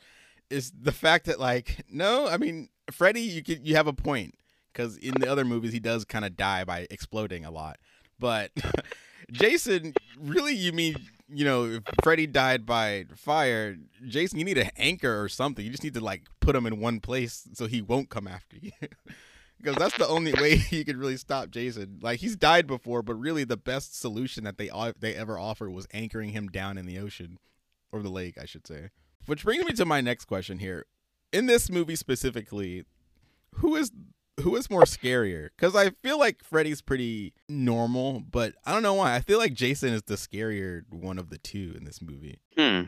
it's the fact that like no, I mean Freddy, you could you have a point because in the other movies he does kind of die by exploding a lot, but [LAUGHS] Jason, really, you mean you know if Freddy died by fire, Jason, you need an anchor or something. You just need to like put him in one place so he won't come after you. [LAUGHS] because that's the only way [LAUGHS] you could really stop Jason. Like he's died before, but really the best solution that they they ever offered was anchoring him down in the ocean or the lake, I should say. Which brings me to my next question here. In this movie specifically, who is who is more scarier? Because I feel like Freddy's pretty normal, but I don't know why. I feel like Jason is the scarier one of the two in this movie. Hmm.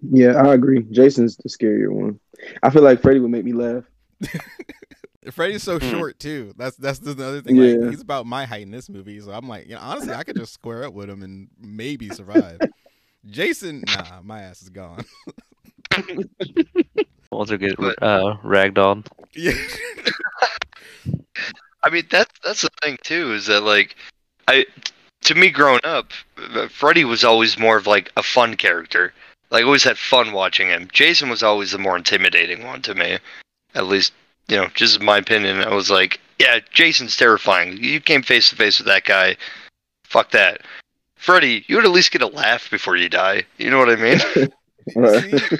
Yeah, I agree. Jason's the scarier one. I feel like Freddy would make me laugh. [LAUGHS] Freddy's so Hmm. short too. That's that's the other thing. Like he's about my height in this movie, so I'm like, you know, honestly, I could just square up with him and maybe survive. Jason, nah, my ass is gone. [LAUGHS] Walter get But- uh ragdolled. yeah, [LAUGHS] I mean that's that's the thing too is that like I to me growing up, uh, Freddy was always more of like a fun character. Like I always had fun watching him. Jason was always the more intimidating one to me. At least, you know, just my opinion, I was like, yeah, Jason's terrifying. You came face to face with that guy. Fuck that. Freddy, you would at least get a laugh before you die. You know what I mean? See? [LAUGHS]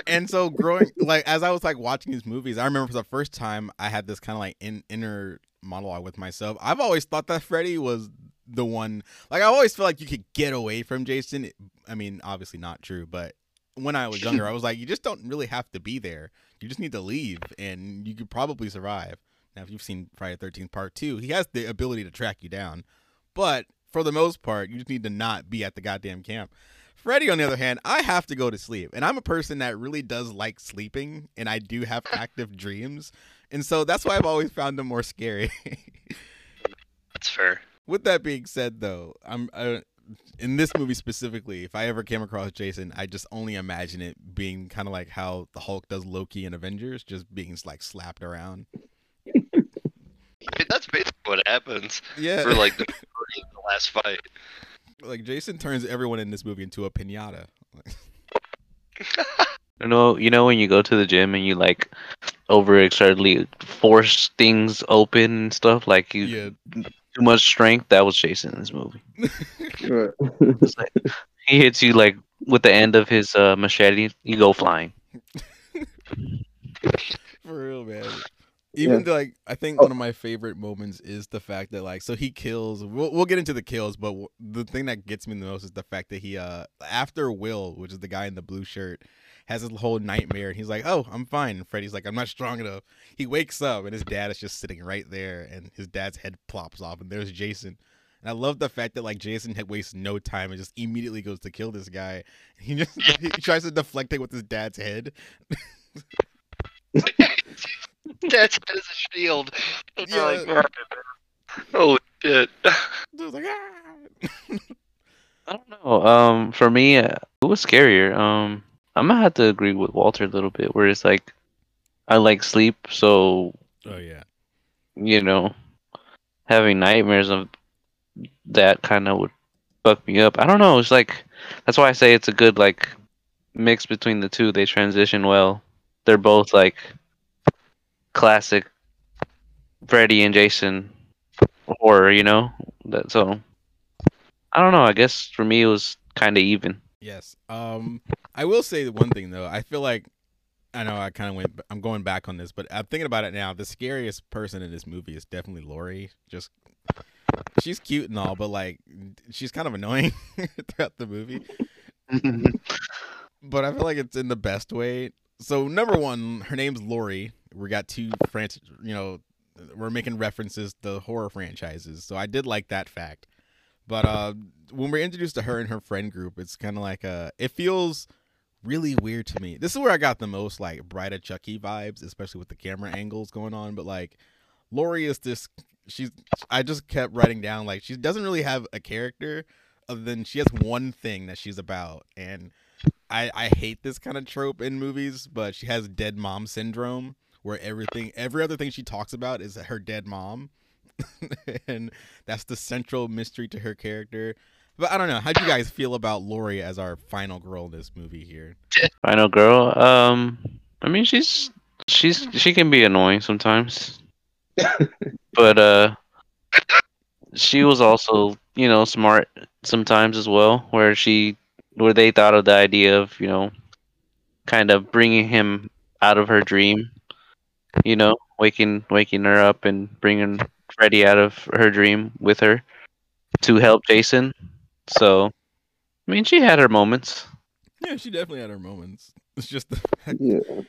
[LAUGHS] and so growing like as I was like watching these movies, I remember for the first time I had this kind of like in, inner monologue with myself. I've always thought that Freddy was the one. Like I always feel like you could get away from Jason. I mean, obviously not true, but when I was younger, I [LAUGHS] was like, you just don't really have to be there. You just need to leave, and you could probably survive. Now, if you've seen Friday Thirteenth Part Two, he has the ability to track you down, but for the most part, you just need to not be at the goddamn camp. Freddy, on the other hand, I have to go to sleep. And I'm a person that really does like sleeping, and I do have [LAUGHS] active dreams. And so that's why I've always found him more scary. [LAUGHS] That's fair. With that being said, though, I'm uh, in this movie specifically. If I ever came across Jason, I just only imagine it being kind of like how the Hulk does Loki in Avengers, just being like slapped around. I mean, that's basically what happens Yeah, for like the the last fight. like Jason turns everyone in this movie into a pinata. [LAUGHS] You know, you know when you go to the gym and you like overexertedly force things open and stuff, like you yeah, too much strength. That was Jason in this movie. [LAUGHS] Like, he hits you like with the end of his uh, machete, you go flying. [LAUGHS] For real, man. Even though, like, I think Oh. one of my favorite moments is the fact that, like, so he kills. We'll, we'll get into the kills, but w- the thing that gets me the most is the fact that he, uh, after Will, which is the guy in the blue shirt, has his whole nightmare, and he's like, "Oh, I'm fine." And Freddy's like, "I'm not strong enough." He wakes up, and his dad is just sitting right there, and his dad's head plops off, and there's Jason. And I love the fact that like Jason had wastes no time and just immediately goes to kill this guy. [LAUGHS] He just [LAUGHS] he tries to deflect it with his dad's head. [LAUGHS] [LAUGHS] That's as a shield. And Yeah. like, oh shit. [LAUGHS] I like, ah! I don't know. Um, for me, uh, it was scarier. Um, I'm gonna have to agree with Walter a little bit, where it's like, I like sleep, so Oh yeah. you know, having nightmares of that kind of would fuck me up. I don't know. It's like that's why I say it's a good like mix between the two. They transition well. They're both like classic Freddy and Jason horror, you know. That so I don't know. I guess for me it was kind of even. Yes. Um, I will say one thing though. I feel like I know I kind of went. I'm going back on this, but I'm thinking about it now. The scariest person in this movie is definitely Lori. Just she's cute and all, but like she's kind of annoying [LAUGHS] throughout the movie. [LAUGHS] But I feel like it's in the best way. So number one, her name's Lori. We got two France. You know, we're making references to horror franchises. So I did like that fact. But uh, when we're introduced to her and her friend group, it's kind of like uh, it feels really weird to me. This is where I got the most like Bride of Chucky vibes, especially with the camera angles going on. But like, Lori is this. She's. I just kept writing down like she doesn't really have a character, other than she has one thing that she's about, and I I hate this kind of trope in movies. But she has dead mom syndrome, where everything, every other thing she talks about is her dead mom. [LAUGHS] and that's the central mystery to her character. But I don't know. How do you guys feel about Lori as our final girl in this movie here? Final girl. Um, I mean she's she's she can be annoying sometimes, [LAUGHS] but uh, she was also you know smart sometimes as well. Where she where they thought of the idea of you know kind of bringing him out of her dream, you know, waking waking her up and bringing Freddy out of her dream with her to help Jason. So, I mean, she had her moments. Yeah, she definitely had her moments. It's just the Yeah.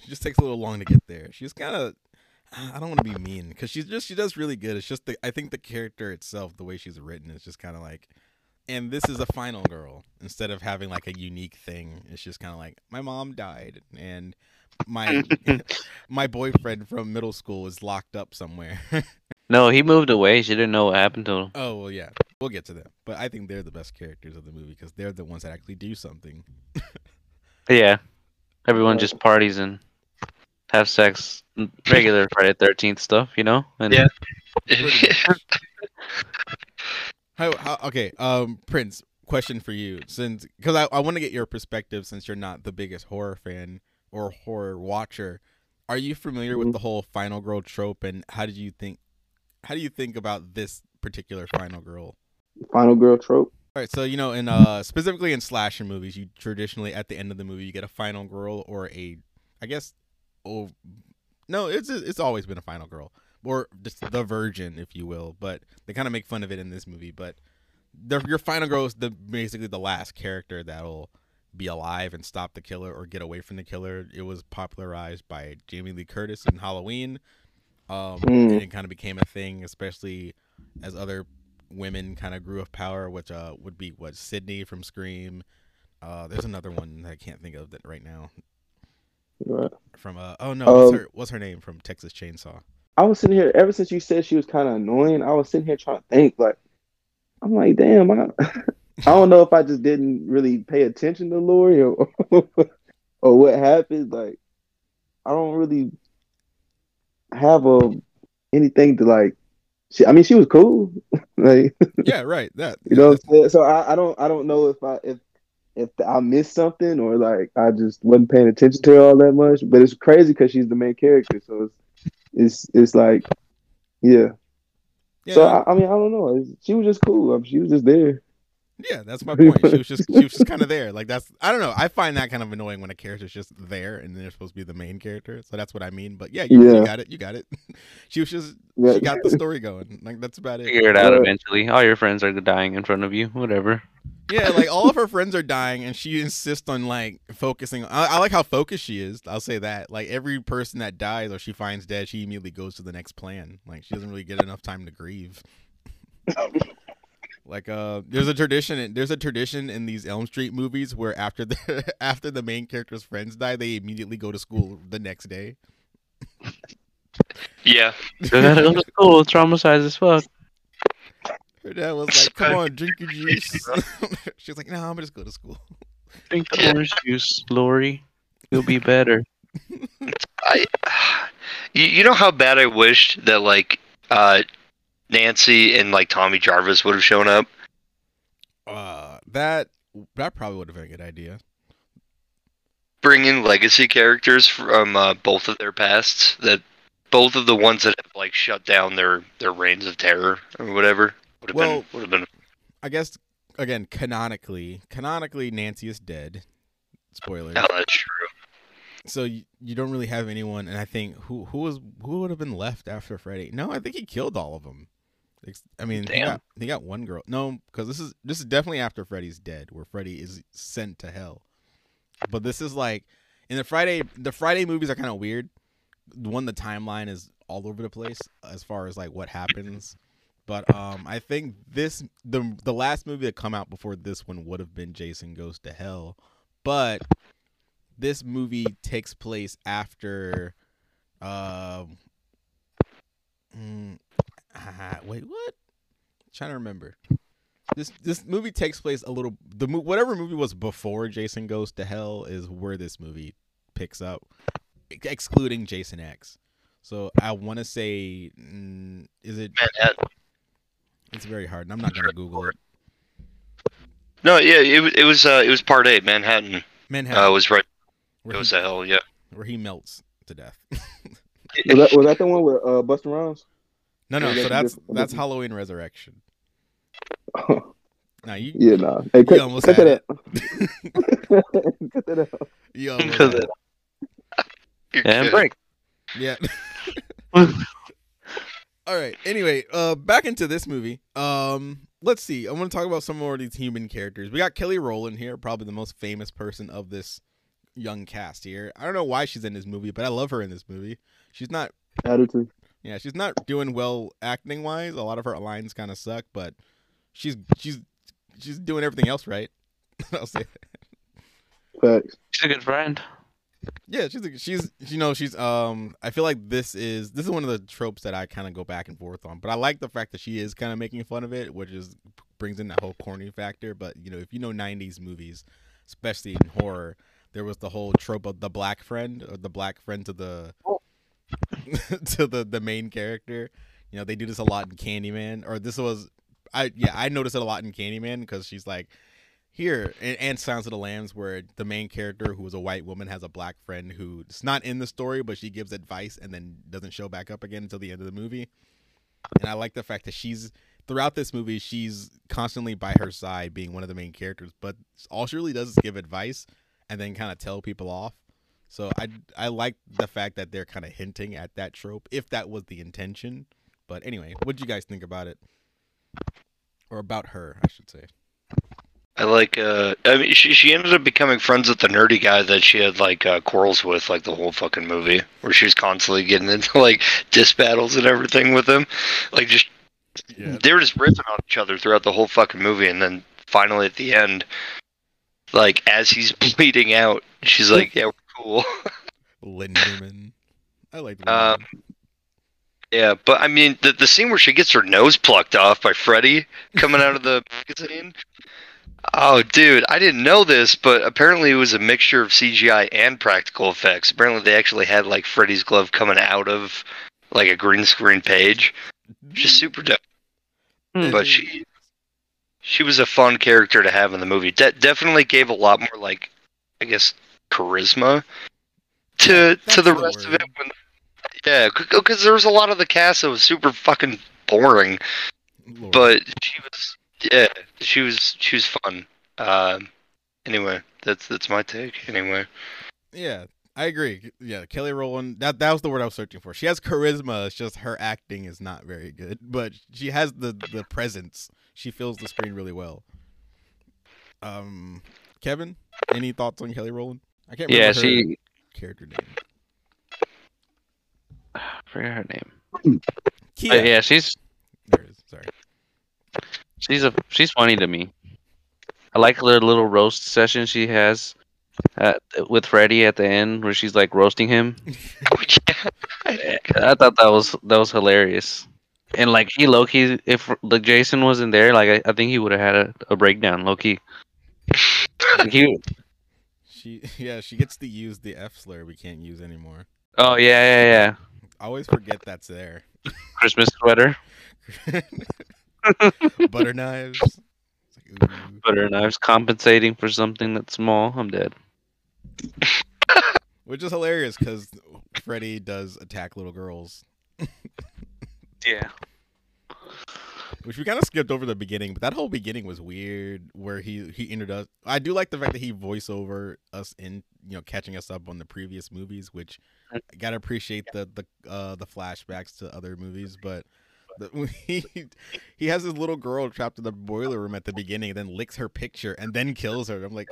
she just takes a little long to get there. She's kind of I don't want to be mean because she's just she does really good. It's just the I think the character itself, the way she's written, is just kind of like, and this is a final girl instead of having like a unique thing. It's just kind of like my mom died and my [LAUGHS] my boyfriend from middle school is locked up somewhere. [LAUGHS] No, he moved away. She didn't know what happened to him. oh well, yeah, we'll get to them. But I think they're the best characters of the movie because they're the ones that actually do something. [LAUGHS] Yeah, everyone just parties and have sex, regular Friday Thirteenth stuff, you know. And Yeah. How, how okay, um, Prince, question for you, since because I, I want to get your perspective since you're not the biggest horror fan or horror watcher. Are you familiar with Mhm. the whole final girl trope, and how did you think? How do you think about this particular final girl? Final girl trope. All right, so you know, in uh, specifically in slasher movies, you traditionally at the end of the movie you get a final girl or a, I guess, oh, no, it's it's always been a final girl or just the virgin, if you will. But they kind of make fun of it in this movie. But the, your final girl is the basically the last character that'll be alive and stop the killer or get away from the killer. It was popularized by Jamie Lee Curtis in Halloween. Um, Mm. and it kind of became a thing, especially as other women kind of grew of power, which uh would be what Sidney from Scream. Uh, there's another one that I can't think of that right now. Right. From uh oh no, what's Um, her what's her name from Texas Chainsaw? I was sitting here ever since you said she was kind of annoying. I was sitting here trying to think. Like, I'm like, damn, I, [LAUGHS] I don't know if I just didn't really pay attention to Lori or [LAUGHS] or what happened. Like, I don't really have a anything to like. She, I mean, she was cool. [LAUGHS] like, Yeah, right. That you know what I'm saying? So I, I don't I don't know if I if if I missed something or like I just wasn't paying attention to her all that much. But it's crazy because she's the main character, so it's it's it's like yeah. yeah, So I, I mean I don't know. It's- She was just cool. I mean, she was just there. Yeah, that's my point. She was just she was just kind of there. Like that's I don't know. I find that kind of annoying when a character's just there and they're supposed to be the main character. So that's what I mean. But yeah, you, you got it. You got it. [LAUGHS] she was just Yeah. she got the story going. Like that's about it. figure it out Right. eventually. All your friends are dying in front of you. Whatever. Yeah, like all of her [LAUGHS] friends are dying, and she insists on like focusing. I, I like how focused she is. I'll say that. Like every person that dies or she finds dead, she immediately goes to the next plan. Like she doesn't really get enough time to grieve. [LAUGHS] like uh, there's a tradition. There's a tradition in these Elm Street movies where after the [LAUGHS] after the main character's friends die, they immediately go to school the next day. yeah. They gotta go to school, traumatized as fuck. Her dad was like, "Come on, drink your juice." [LAUGHS] [LAUGHS] she was like, "No, I'm gonna just go to school." Drink the orange juice, Lori. You'll be better. I, [SIGHS] you, you know how bad I wished that like uh, Nancy and like Tommy Jarvis would have shown up. Uh, that that probably would have been a good idea. Bring in legacy characters from uh, both of their pasts. That both of the ones that have like shut down their their reigns of terror or whatever would have Well- been would have been. I guess again, canonically, canonically, Nancy is dead. Spoilers. Oh, that's true. So you, you don't really have anyone, and I think who who was who would have been left after Freddy? No, I think he killed all of them. I mean, he got, he got one girl. No, because this is this is definitely after Freddy's dead, where Freddy is sent to hell. But this is like in the Friday the Friday movies are kind of weird. One, the timeline is all over the place as far as like what happens. But um, I think this the the last movie that come out before this one would have been Jason Goes to Hell, but this movie takes place after um mm, ah, wait what trying to remember this this movie takes place a little the mo- whatever movie was before Jason Goes to Hell is where this movie picks up excluding Jason X so I want to say mm, is it Manhattan. it's very hard and I'm not gonna Google it No, yeah, it was it was uh, it was part eight. Manhattan Manhattan uh, was right. where, It was he, the hell, yeah. where he melts to death [LAUGHS] Was that was that the one with uh, Busta Rhymes? No no so that's that's Halloween Resurrection [LAUGHS] now you yeah, nah. Hey, You cut, almost cut had that out. [LAUGHS] cut that out. you almost Because had it- it. [LAUGHS] And good. break. Yeah. All right. Anyway, uh, back into this movie. Um, let's see. I want to talk about some more of these human characters. We got Kelly Rowland here, probably the most famous person of this young cast here. I don't know why she's in this movie, but I love her in this movie. She's not. I do too. Yeah, she's not doing well acting wise. A lot of her lines kind of suck, but she's she's she's doing everything else right. [LAUGHS] I'll say. Facts. She's a good friend. Yeah, she's a, she's you know she's um I feel like this is this is one of the tropes that I kind of go back and forth on, but I like the fact that she is kind of making fun of it, which is brings in that whole corny factor. But you know, if you know '90s movies, especially in horror, there was the whole trope of the black friend or the black friend to the [LAUGHS] to the the main character. You know, they do this a lot in Candyman, or this was I yeah I noticed it a lot in Candyman because she's like here and, and Sounds of the Lambs, where the main character, who is a white woman, has a black friend who's not in the story, but she gives advice and then doesn't show back up again until the end of the movie. And I like the fact that she's throughout this movie, she's constantly by her side, being one of the main characters. But all she really does is give advice and then kind of tell people off. So I I like the fact that they're kind of hinting at that trope, if that was the intention. But anyway, what do you guys think about it, or about her, I should say? I like. Uh, I mean, she she ended up becoming friends with the nerdy guy that she had like uh, quarrels with, like the whole fucking movie, where she was constantly getting into like diss battles and everything with him. Like just Yeah. they were just ripping on each other throughout the whole fucking movie, and then finally at the end, like as he's [LAUGHS] bleeding out, she's like, "Yeah, we're cool." [LAUGHS] Linderman. I like Um, Linderman. Yeah, but I mean, the the scene where she gets her nose plucked off by Freddy coming out of the [LAUGHS] magazine. Oh, dude, I didn't know this, but apparently it was a mixture of CGI and practical effects. Apparently, they actually had like Freddy's glove coming out of like a green screen page, just super dope. Hmm. But she she was a fun character to have in the movie. De- definitely gave a lot more like, I guess, charisma to Yeah, to the the rest of it. When, yeah, because there was a lot of the cast that was super fucking boring, Lord. but she was yeah, she was she was fun. Um, anyway, that's that's my take. Anyway, yeah, I agree. Yeah, Kelly Rowland. That that was the word I was searching for. She has charisma. It's just her acting is not very good, [LAUGHS] but she has the the presence. She fills the screen really well. Um, Kevin, any thoughts on Kelly Rowland? I can't remember Yeah, her she. character name. [SIGHS] I forgot her name. [CLEARS THROAT] Kia. But yeah, she's There is. Sorry. she's a she's funny to me. I like her little roast session she has at, with Freddy at the end, where she's like roasting him. [LAUGHS] I thought that was that was hilarious. And like he low key, if like Jason wasn't there, like I, I think he would have had a, a breakdown low key. Like, [LAUGHS] he, She [LAUGHS] yeah, she gets to use the F slur we can't use anymore. oh yeah, yeah, yeah. I always forget that's there. Christmas sweater, [LAUGHS] Butter knives. Like, butter knives, compensating for something that's small. I'm dead. Which is hilarious because Freddy does attack little girls, [LAUGHS] Yeah. Which we kind of skipped over the beginning. But that whole beginning was weird, where he he introduced. I do like the fact that he voice over us in you know catching us up on the previous movies, which I gotta appreciate the the uh, the flashbacks to other movies, but. The, [LAUGHS] he he has this little girl trapped in the boiler room at the beginning, and then licks her picture, and then kills her. I'm like,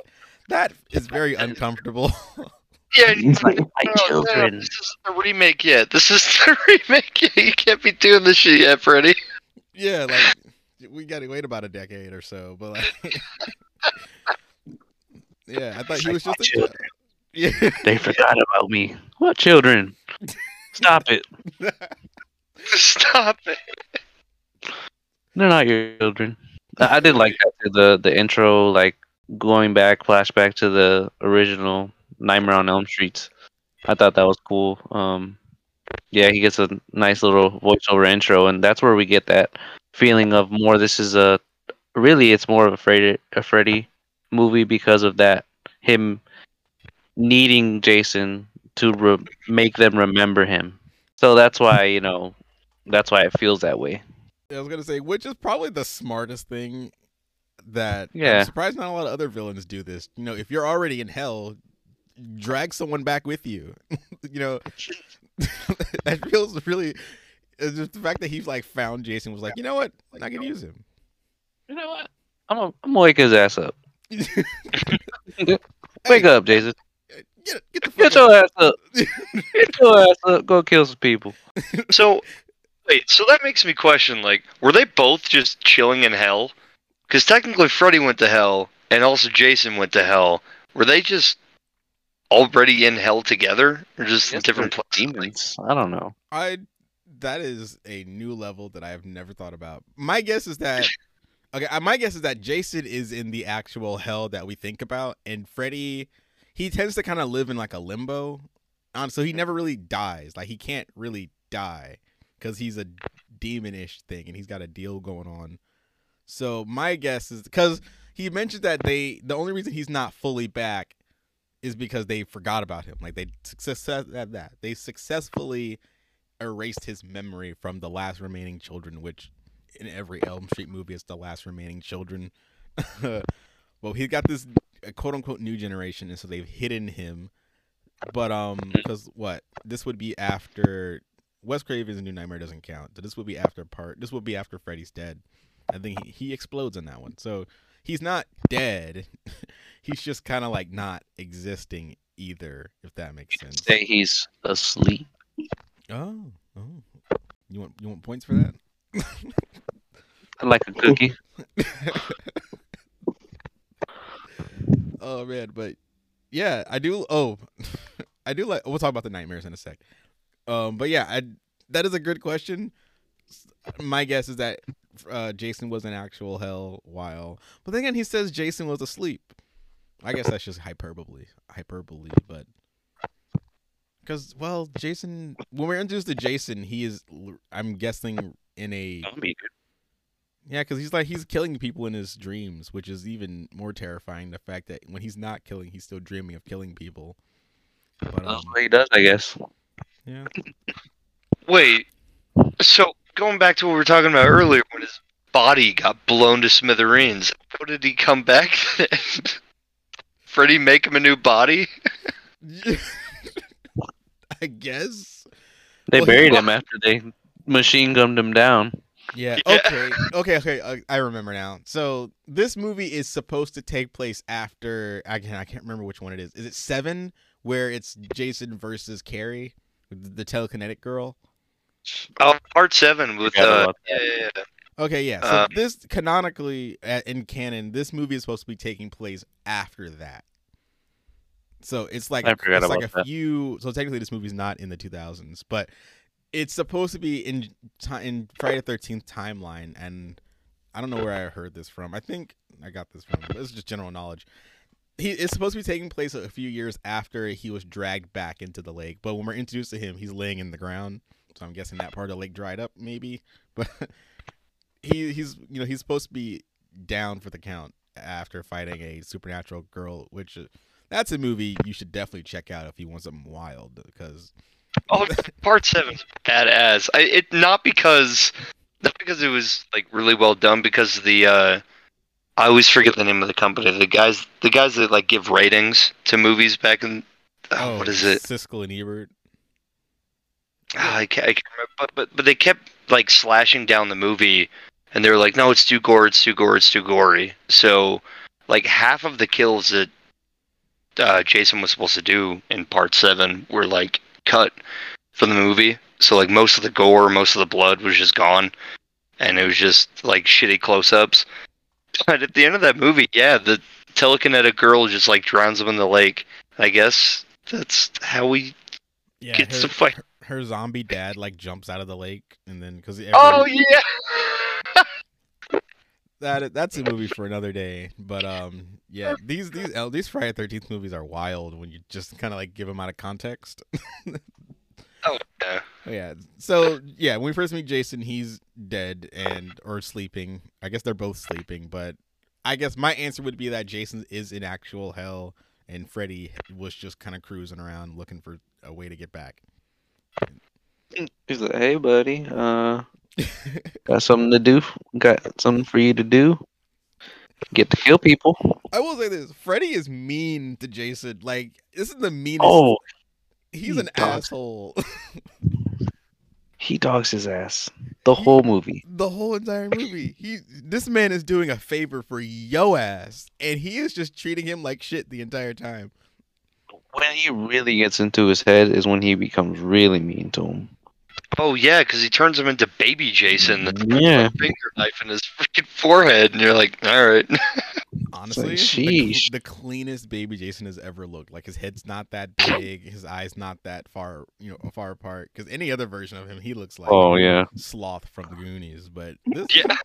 that is very uncomfortable. [LAUGHS] Yeah, and He's like, my [LAUGHS] Oh, no, children. this is the remake yet. This is the remake yet. You can't be doing this shit yet, Freddy. Yeah, like we gotta wait about a decade or so, but like, [LAUGHS] yeah, I thought he was just a child. [LAUGHS] Yeah, They forgot about me. What children? Stop it. [LAUGHS] Stop it. They're not your children. I I did like that the the intro, like going back, flashback to the original Nightmare on Elm Street. I thought that was cool. Um, yeah, he gets a nice little voiceover intro, and that's where we get that feeling of more. This is a really, it's more of a Freddy, a Freddy movie because of that him needing Jason to re- make them remember him. So that's why you know, that's why it feels that way. I was gonna say, which is probably the smartest thing that Yeah. I'm surprised not a lot of other villains do this. You know, if you're already in hell, drag someone back with you. [LAUGHS] you know, [LAUGHS] that feels really. Just the fact that he's like found Jason was like, you know what, I'm not gonna use him. You know what? I'm gonna, I'm gonna wake his ass up. [LAUGHS] [LAUGHS] Wake Hey, up, Jason. Get, get the fuck Get up. your ass up. Get your ass up. Go kill some people. So, wait. So that makes me question: like, were they both just chilling in hell? Because technically, Freddy went to hell, and also Jason went to hell. Were they just already in hell together, or just in different they're places? I don't know. I that is a new level that I have never thought about. My guess is that [LAUGHS] okay, uh, my guess is that Jason is in the actual hell that we think about, and Freddy he tends to kind of live in like a limbo. Um, so he never really dies. Like he can't really die because he's a demonish thing, and he's got a deal going on. So my guess is because he mentioned that they the only reason he's not fully back is because they forgot about him. Like they success that that they successfully erased his memory from the last remaining children, which in every Elm Street movie is the last remaining children. [LAUGHS] well, he's got this uh, quote unquote new generation, and so they've hidden him. But um, because what this would be after Wes Craven's New Nightmare doesn't count. So this would be after part. This would be after Freddy's dead. I think he, he explodes in that one. So he's not dead. [LAUGHS] he's just kind of like not existing either, if that makes sense. Say he's asleep. Oh, oh. You want you want points for that? I like a cookie. [LAUGHS] oh man, but yeah, I do. Oh, [LAUGHS] I do like. We'll talk about the nightmares in a sec. Um, but yeah, I that is a good question. My guess is that uh, Jason was in actual hell while, but then again, he says Jason was asleep. I guess that's just hyperbole, hyperbole, but because well, Jason, when we're introduced to Jason, he is, I'm guessing, in a That'll be good. Yeah, because he's like he's killing people in his dreams, which is even more terrifying. The fact that when he's not killing, he's still dreaming of killing people. But um, That's what he does, I guess. yeah, Wait. So going back to what we were talking about earlier, when his body got blown to smithereens, how did he come back? [LAUGHS] then? Freddy make him a new body? [LAUGHS] I guess. They Well, buried him after they machine gunned him down. Yeah. Yeah. Okay. Okay. Okay. uh, I remember now. So this movie is supposed to take place after. I can. I can't remember which one it is. Is it seven, where it's Jason versus Carrie, the telekinetic girl? Oh, part seven with Forgot uh, yeah, yeah, yeah. Okay, yeah. So Uh, this canonically uh, in canon, this movie is supposed to be taking place after that. So it's like it's like a that. few. So technically, this movie's not in the 2000s, but it's supposed to be in in Friday the Thirteenth timeline, and I don't know where I heard this from. I think I got this from. But this is just general knowledge. He it's supposed to be taking place a few years after he was dragged back into the lake. But when we're introduced to him, he's laying in the ground. So I'm guessing that part of the lake dried up, maybe. [LAUGHS] But he he's you know he's supposed to be down for the count after fighting a supernatural girl, which uh, that's a movie you should definitely check out if you want something wild because Oh, [LAUGHS] part seven's badass. I, it not because not because it was like really well done. Because the uh, I always forget the name of the company. The guys, the guys that like give ratings to movies back in. Oh, what is it? Siskel and Ebert. Ah, I can't, I can't remember, but but but they kept like slashing down the movie, and they were like, "No, it's too gore, it's too gore, it's too gory." So, like half of the kills that uh, Jason was supposed to do in Part Seven were like cut from the movie. So like most of the gore, most of the blood was just gone, and it was just like shitty close-ups. [LAUGHS] But at the end of that movie, yeah, the telekinetic girl just like drowns him in the lake. I guess that's how we Yeah, her, to fight. her, her zombie dad like jumps out of the lake, and then because Oh yeah. [LAUGHS] that that's a movie for another day. But um, yeah, these these these Friday Thirteenth movies are wild when you just kind of like give them out of context. Oh yeah. Oh, [LAUGHS] yeah. So yeah, when we first meet Jason, he's dead and or sleeping. I guess they're both sleeping, but I guess my answer would be that Jason is in actual hell and Freddy was just kind of cruising around looking for a way to get back. He's like, "Hey, buddy, uh, [LAUGHS] got something to do? Got something for you to do? Get to kill people? I will say this: Freddy is mean to Jason. Like this is the meanest. Oh, he's he an dogs. asshole. he dogs his ass the whole movie. the whole entire movie. He this man is doing a favor for yo ass, and he is just treating him like shit the entire time. When he really gets into his head is when he becomes really mean to him. Oh yeah, because he turns him into baby Jason. Yeah. finger knife in his freaking forehead, and you're like, all right. [LAUGHS] Honestly, the, sheesh. cl- the cleanest baby Jason has ever looked. Like his head's not that big, his eyes not that far, you know, far apart. Because any other version of him, he looks like Oh yeah. sloth from the Goonies. But [LAUGHS] this, yeah.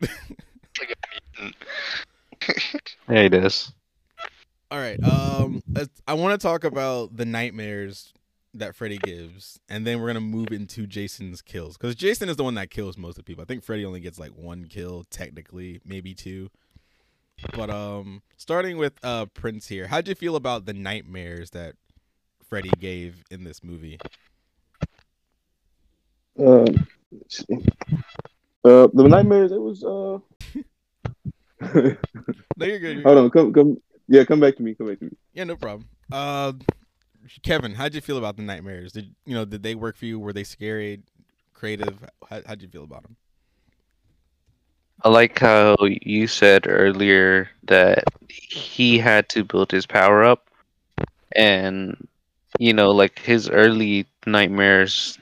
[LAUGHS] It's like a mutant. Yeah, he does. All right. Um, I want to talk about the nightmares that Freddy gives, and then we're gonna move into Jason's kills because Jason is the one that kills most of the people. I think Freddy only gets like one kill, technically, maybe two. But um, starting with uh Prince here, how'd you feel about the nightmares that Freddy gave in this movie? Uh, uh, the nightmares. It was. Uh, [LAUGHS] No, you're good. you're hold on. Come, come. Yeah, come back to me. Come back to me. Yeah, no problem. Uh, Kevin, how'd you feel about the nightmares? Did you know? Did they work for you? Were they scary, creative? How, how'd you feel about them? I like how you said earlier that he had to build his power up, and you know, like his early nightmares,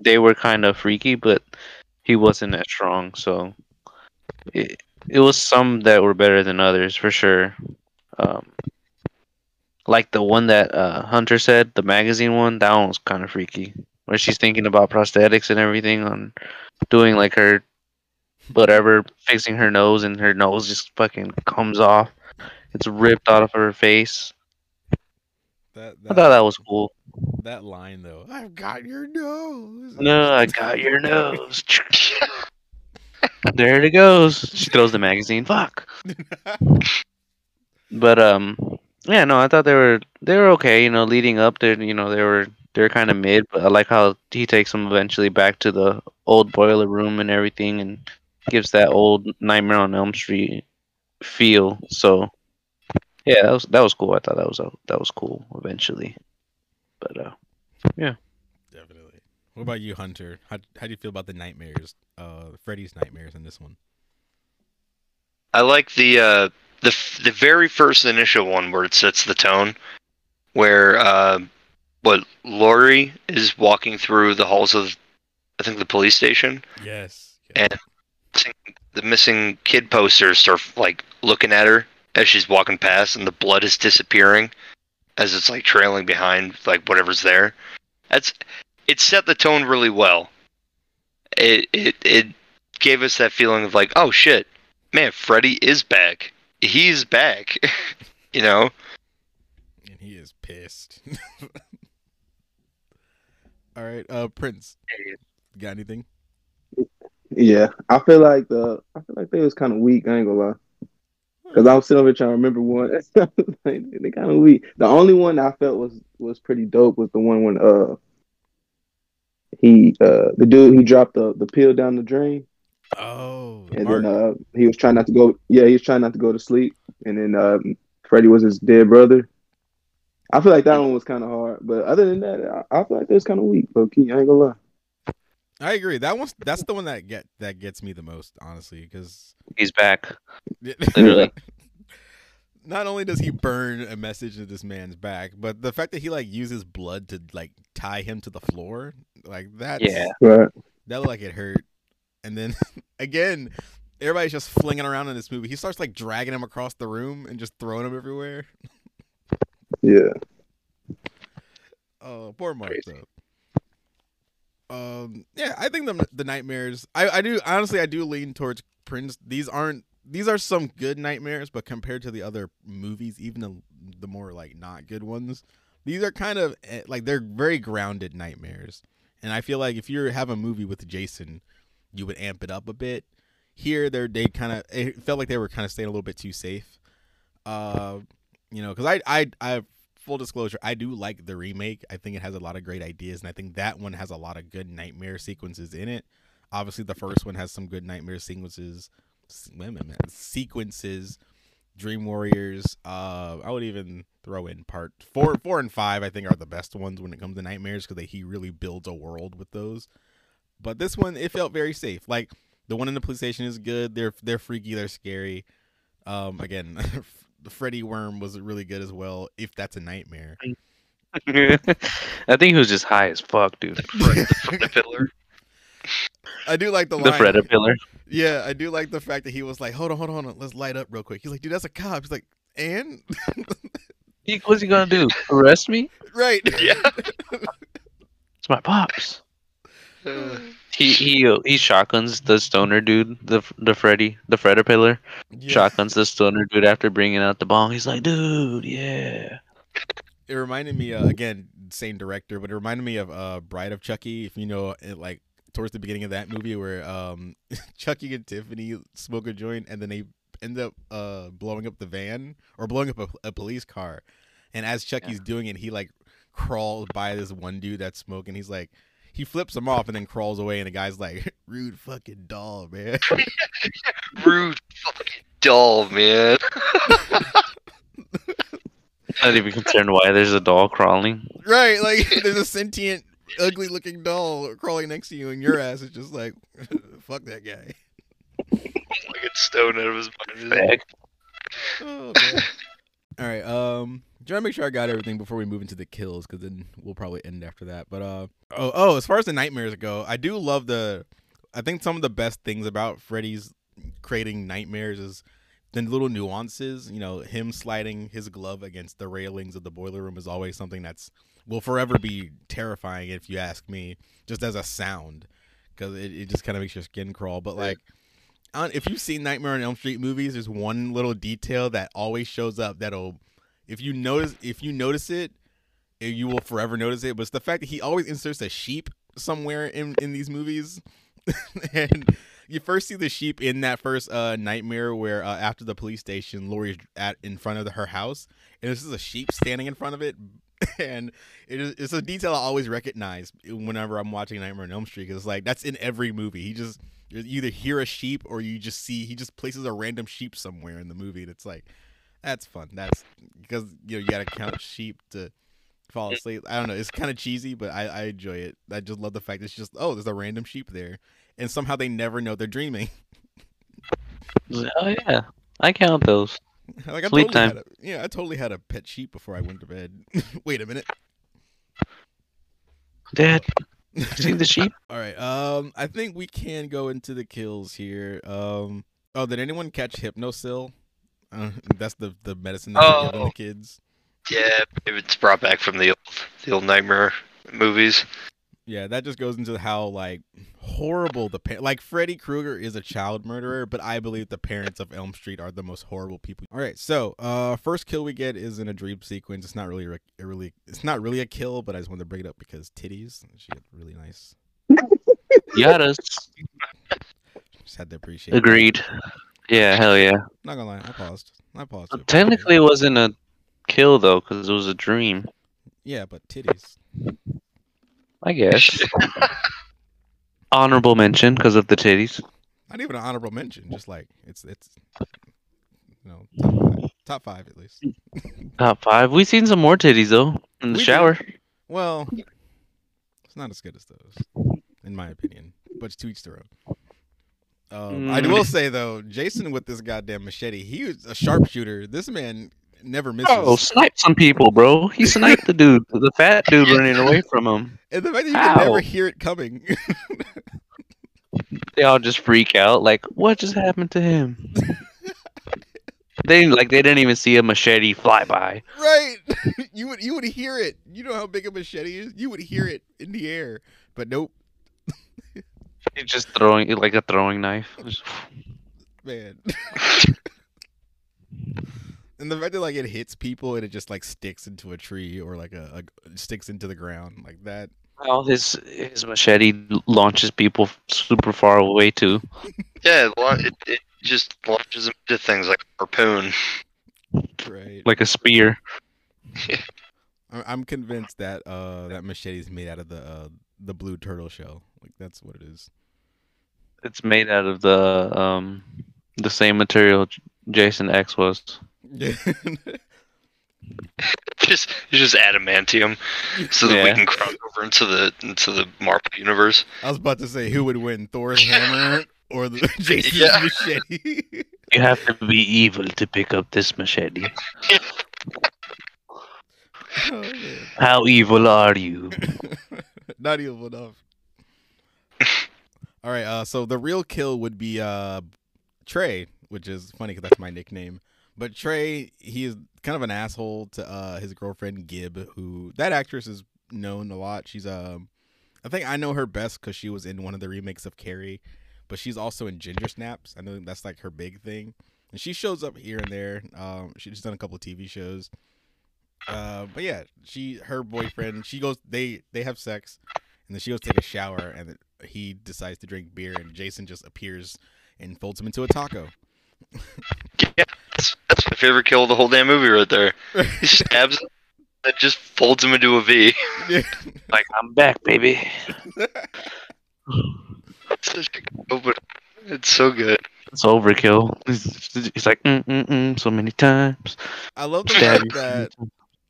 they were kind of freaky, but he wasn't as strong. So it it was some that were better than others for sure. Um, like the one that uh, Hunter said, the magazine one, that one was kind of freaky, where she's thinking about prosthetics and everything on doing like her whatever, fixing her nose, and her nose just fucking comes off. It's ripped out of her face. That, I thought that was cool. that line though. I've got your nose. No, I got your nose. [LAUGHS] there it goes. She throws the magazine. Fuck. [LAUGHS] But um, yeah, no, I thought they were they were okay. You know, leading up, they you know they were they're kind of mid. But I like how he takes them eventually back to the old boiler room and everything, and gives that old Nightmare on Elm Street feel. So yeah, that was that was cool. I thought that was a, that was cool eventually. But uh, yeah, Definitely. What about you, Hunter? How how do you feel about the nightmares? Uh, Freddy's nightmares in this one. I like the uh, the the very first initial one where it sets the tone, where uh, what Lori is walking through the halls of, I think the police station, Yes. and the missing kid posters start like looking at her as she's walking past, and the blood is disappearing as it's like trailing behind like whatever's there. That's it set the tone really well. It it it gave us that feeling of like, oh shit, man, Freddy is back. He's back. [LAUGHS] you know. And he is pissed. [LAUGHS] All right, uh, Prince. Got anything? Yeah, I feel like the I feel like they was kind of weak. I ain't gonna lie. Cause I was sitting over here trying to remember one. like, [LAUGHS] they kind of weak. The only one I felt was was pretty dope was the one when uh he uh the dude he dropped the the pill down the drain Oh, and Mark. then uh he was trying not to go yeah he was trying not to go to sleep and then um Freddy was his dead brother. I feel like that one was kind of hard, but other than that, I, I feel like it was kind of weak. Low key, I ain't gonna lie. I agree. That one's that's the one that get that gets me the most, honestly, because He's back. [LAUGHS] Literally. [LAUGHS] not only does he burn a message to this man's back, but the fact that he like uses blood to like tie him to the floor, like that's Yeah. Right. that looked like it hurt. And then [LAUGHS] again, everybody's just flinging around in this movie. He starts like dragging him across the room and just throwing him everywhere. Yeah. [LAUGHS] Oh, poor Mark Crazy. though. Um, yeah, I think the the nightmares. I I do honestly I do lean towards Prince. These aren't these are some good nightmares, but compared to the other movies, even the the more like not good ones, these are kind of eh, like they're very grounded nightmares. And I feel like if you have a movie with Jason, you would amp it up a bit. Here, they're they kind of it felt like they were kind of staying a little bit too safe. Uh, you know, because I I I full disclosure, I do like the remake. I think it has a lot of great ideas, and I think that one has a lot of good nightmare sequences in it. Obviously, the first one has some good nightmare sequences. minute, sequences. Dream Warriors. Uh, I would even throw in part four, four and five. I think are the best ones when it comes to nightmares because he really builds a world with those. But this one, it felt very safe. Like the one in the police station is good. They're they're freaky. They're scary. Um, again, [LAUGHS] the Freddy Worm was really good as well. If that's a nightmare. [LAUGHS] I think he was just high as fuck, dude. [LAUGHS] the pillar. I do like the The line. Fredder pillar. Yeah, I do like the fact that he was like, "Hold on, hold on, hold on, let's light up real quick." He's like, "Dude, that's a cop." He's like, "And He, what's he gonna do? Arrest me? right, Yeah. It's my pops. [SIGHS] He he uh, he shotguns the stoner dude, the the Freddy, the Fredder pillar. Yeah. Shotguns the stoner dude after bringing out the bong. He's like, dude, yeah. It reminded me uh, again, same director, but it reminded me of uh, Bride of Chucky. If you know, it, like towards the beginning of that movie, where um, [LAUGHS] Chucky and Tiffany smoke a joint, and then they end up uh, blowing up the van or blowing up a, a police car. And as Chucky's doing it, he like crawls by this one dude that's smoking. He's like, he flips him off and then crawls away, and the guy's like, [LAUGHS] "Rude fucking doll, man." [LAUGHS] rude fucking doll, man. Not even concerned why there's a doll crawling. right? Like, [LAUGHS] there's a sentient, ugly-looking doll crawling next to you, and your ass is just like, "Fuck that guy." like it's stoned out of his mind. Bag. Oh. All right. Um, trying to make sure I got everything before we move into the kills, because then we'll probably end after that. But uh, oh, oh, as far as the nightmares go, I do love the. I think some of the best things about Freddy's creating nightmares is the little nuances. You know, him sliding his glove against the railings of the boiler room is always something that's will forever be terrifying if you ask me, just as a sound, because it, it just kind of makes your skin crawl. But like. If you've seen Nightmare on Elm Street movies, there's one little detail that always shows up that'll, if you notice, if you notice it, you will forever notice it. But it's the fact that he always inserts a sheep somewhere in in these movies, [LAUGHS] and you first see the sheep in that first uh, Nightmare where uh, after the police station, Lori's at in front of the, her house, and this is a sheep standing in front of it. [LAUGHS] And it is, it's a detail I always recognize whenever I'm watching Nightmare on Elm Street. 'cause it's like that's in every movie. He just you either hear a sheep or you just see he just places a random sheep somewhere in the movie and it's like that's fun. That's because you know you gotta count sheep to fall asleep. I don't know it's kind of cheesy but I, I enjoy it. I just love the fact it's just oh there's a random sheep there and somehow they never know they're dreaming. Oh yeah, I count those. [LAUGHS] like I Sleep totally time. A, yeah i totally had a pet sheep before i went to bed. [LAUGHS] Wait a minute. Dad, see the sheep? [LAUGHS] all right um i think we can go into the kills here. Um oh did anyone catch Hypnocil uh, [LAUGHS] that's the the medicine that they're giving Oh. the kids Yeah, it's brought back from the old, the old Nightmare movies. Yeah, that just goes into how like horrible the pa- like Freddy Krueger is a child murderer, but I believe the parents of Elm Street are the most horrible people. All right, so uh, first kill we get is in a dream sequence. It's not really a, a really it's not really a kill, but I just wanted to bring it up because titties. She had really nice. [LAUGHS] Yadas. [LAUGHS] Just had to appreciate. that. Yeah, hell yeah. Not gonna lie, I paused. I paused. appreciate Technically, it. it wasn't a kill though, because it was a dream. yeah, but titties. I guess. Honorable mention because of the titties. Not even an honorable mention. Just like it's it's you know top five, top five at least. [LAUGHS] Top five. We've seen some more titties though in the We did. shower. Well, it's not as good as those, in my opinion. But it's to each their own. Um, I Mm. will say though, Jason with this goddamn machete, he was a sharpshooter. This man never misses. Oh, snipe some people, bro. He sniped the dude, the fat dude running away from him. and the fact that you can never hear it coming. [LAUGHS] They all just freak out, like, what just happened to him? they like they didn't even see a machete fly by. right? [LAUGHS] you would you would hear it. You know how big a machete is. You would hear it in the air, but nope, [LAUGHS] He's just throwing it like a throwing knife. [LAUGHS] Man. [LAUGHS] and the fact that like it hits people and it just like sticks into a tree or like a, a sticks into the ground like that. Well, his his machete launches people super far away too. [LAUGHS] Yeah, it, it, it just launches them into things like a harpoon. Right. like a spear. I- I'm convinced that uh that machete is made out of the uh the blue turtle shell. Like that's what it is. It's made out of the um the same material Jason X was. Yeah. [LAUGHS] Just just adamantium, so that we can cross over into the into the Marvel universe. I was about to say who would win, Thor's hammer or the [LAUGHS] Jason's Yeah. machete. You have to be evil to pick up this machete. [LAUGHS] oh. How evil are you? [LAUGHS] Not evil enough. All right, uh, so the real kill would be uh, Trey, which is funny because that's my nickname. But Trey, he is kind of an asshole to uh, his girlfriend Gibb, who that actress is known a lot. She's um, I think I know her best because she was in one of the remakes of Carrie, but she's also in Ginger Snaps. I know that's like her big thing, and she shows up here and there. Um, she's done a couple of TV shows. Uh, but yeah, she her boyfriend. She goes. They they have sex, and then she goes take a shower, and he decides to drink beer, and Jason just appears and folds him into a taco. [LAUGHS] Yeah, that's, that's my favorite kill of the whole damn movie right there. He stabs [LAUGHS] him, and just folds him into a V. [LAUGHS] Like I'm back, baby. It's such a good. It's so good. It's overkill. He's, he's like mm mm mm so many times. I love the fact that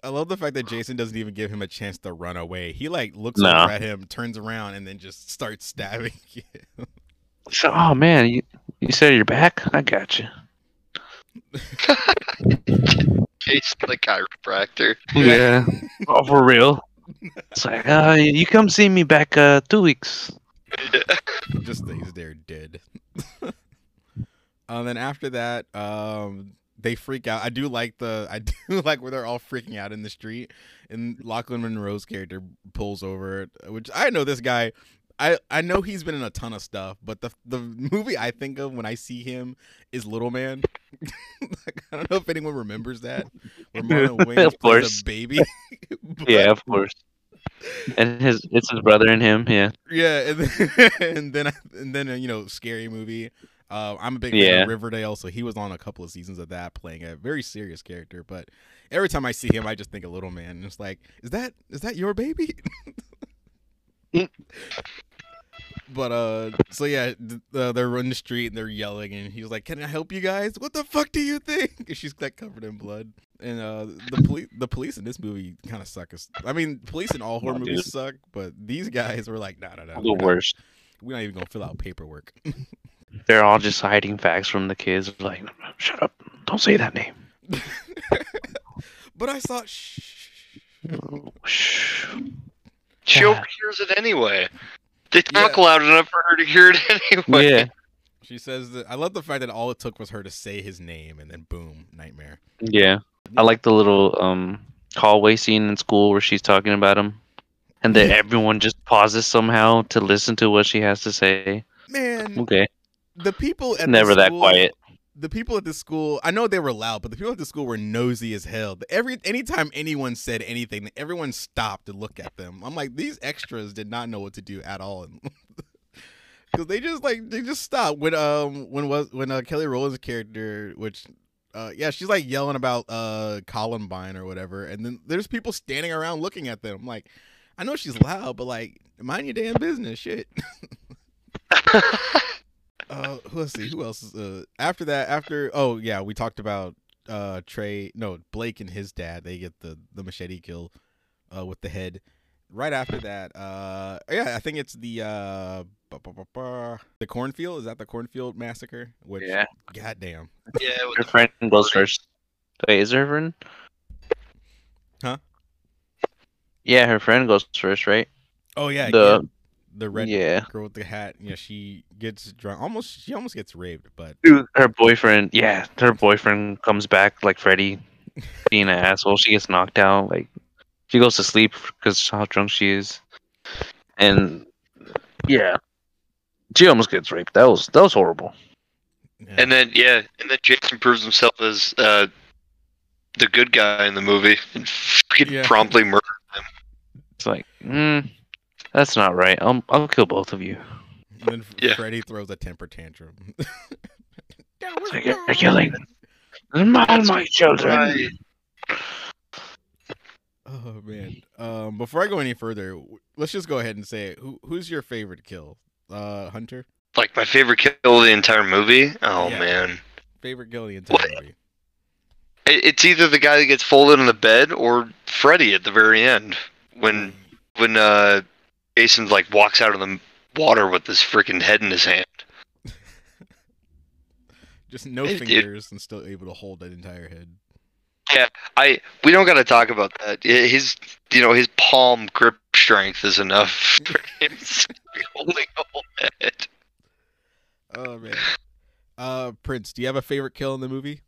I love the fact that Jason doesn't even give him a chance to run away. He like looks Nah. over at him, turns around, and then just starts stabbing [LAUGHS] him. So, oh man, you you said you're back. I got you. [LAUGHS] Case the chiropractor. Yeah. [LAUGHS] oh, for real. It's like, uh, you come see me back uh two weeks. just stays there dead. and then after that, um, they freak out. I do like the I [LAUGHS] do like where they're all freaking out in the street, and Lochlyn Munro's character pulls over, which I know this guy. I, I know he's been in a ton of stuff, but the the movie I think of when I see him is Little Man. [LAUGHS] Like, I don't know if anyone remembers that. Where Marlon Wayans [LAUGHS] Of course. a baby. But- Yeah, of course. And his it's his brother and him. Yeah. Yeah, and then and then, and then uh, you know, scary movie. Uh, I'm a big fan Yeah. of Riverdale, so he was on a couple of seasons of that, playing a very serious character. But every time I see him, I just think of Little Man, and it's like, is that is that your baby? [LAUGHS] but uh, so yeah, th- uh, they're in the street and they're yelling, and he's like, "Can I help you guys? What the fuck do you think?" [LAUGHS] And she's like covered in blood. And uh, the police, the police in this movie kind of suck. As- I mean, police in all horror Oh, movies dude. suck, but these guys were like, "No, no, no, The worst. we're not even gonna fill out paperwork." [LAUGHS] They're all just hiding facts from the kids. Like, shut up! Don't say that name. [LAUGHS] but I saw. Shh. Shh. She Yeah. overhears it anyway. They talk Yeah. loud enough for her to hear it [LAUGHS] anyway. Yeah. She says that I love the fact that all it took was her to say his name, and then boom, nightmare. Yeah. I like the little um hallway scene in school where she's talking about him. and then [LAUGHS] everyone just pauses somehow to listen to what she has to say. Man, Okay, the people at the never that school- quiet. the people at the school, I know they were loud, but the people at the school were nosy as hell. Every anytime anyone said anything, everyone stopped to look at them. I'm like, these extras did not know what to do at all, because [LAUGHS] they just like they just stopped when um when was when uh, Kelly Rowland's character, which uh yeah, she's like yelling about uh Columbine or whatever, and then there's people standing around looking at them. I'm like, I know she's loud, but like, mind your damn business, shit. [LAUGHS] [LAUGHS] Uh, let's see who else is uh after that. After oh yeah, we talked about uh Trey. No, Blake and his dad. They get the the machete kill, uh, with the head. Right after that, uh, yeah, I think it's the uh, bu- bu- bu- bu- the cornfield. Is that the cornfield massacre? Which, Yeah, goddamn, yeah, with her friend goes first. Wait, is her friend? Huh? Yeah, her friend goes first, right? oh yeah, The- yeah, the red yeah. girl with the hat. Yeah, she gets drunk. Almost, she almost gets raped, but Dude, her boyfriend, yeah, her boyfriend comes back like Freddy, [LAUGHS] being an asshole. She gets knocked out. Like she goes to sleep because how drunk she is, and yeah, she almost gets raped. That was that was horrible. yeah. And then yeah, and then Jason proves himself as uh, the good guy in the movie and [LAUGHS] fucking Yeah. promptly murder. It's like, mm, that's not right. I'll I'll kill both of you. And then Yeah. Freddy throws a temper tantrum. [LAUGHS] That was It's like, you're wrong. killing all my children. Right. Oh man. Um, before I go any further, let's just go ahead and say it. Who who's your favorite kill? Uh, Hunter. Like my favorite kill of the entire movie. Oh Yeah. man, Favorite kill of the entire What? movie. It's either the guy that gets folded in the bed or Freddy at the very end when when uh Jason like walks out of the water with his freaking head in his hand. [LAUGHS] Just no It- it- fingers and still able to hold that entire head. Yeah, I we don't got to talk about that. I- His you know his palm grip strength is enough [LAUGHS] for him to be holding a whole head. Oh man. Uh, Prince, do you have a favorite kill in the movie?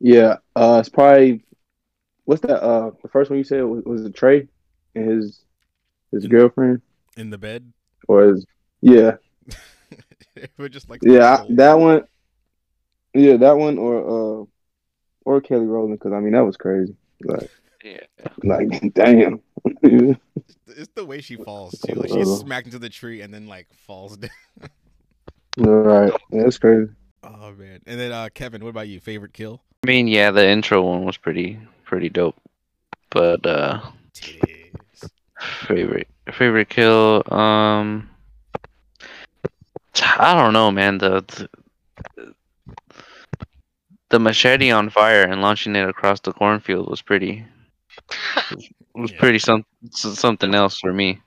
Yeah, uh, it's probably what's that? Uh, the first one you said was, was it Trey and his his girlfriend In the bed? or his yeah [LAUGHS] We're just like yeah I- that one yeah that one or uh or Kelly Rowland because I mean that was crazy like Yeah. like [LAUGHS] damn It's the way she falls too. Like she's smacked into the tree and then like falls [LAUGHS] down. all right yeah, that's crazy. Oh man. And then uh, Kevin, what about you? Favorite kill? I mean, yeah, the intro one was pretty pretty dope. But uh Titties. Favorite favorite kill um I don't know, man. The, the the machete on fire and launching it across the cornfield was pretty was Yeah. pretty some something else for me.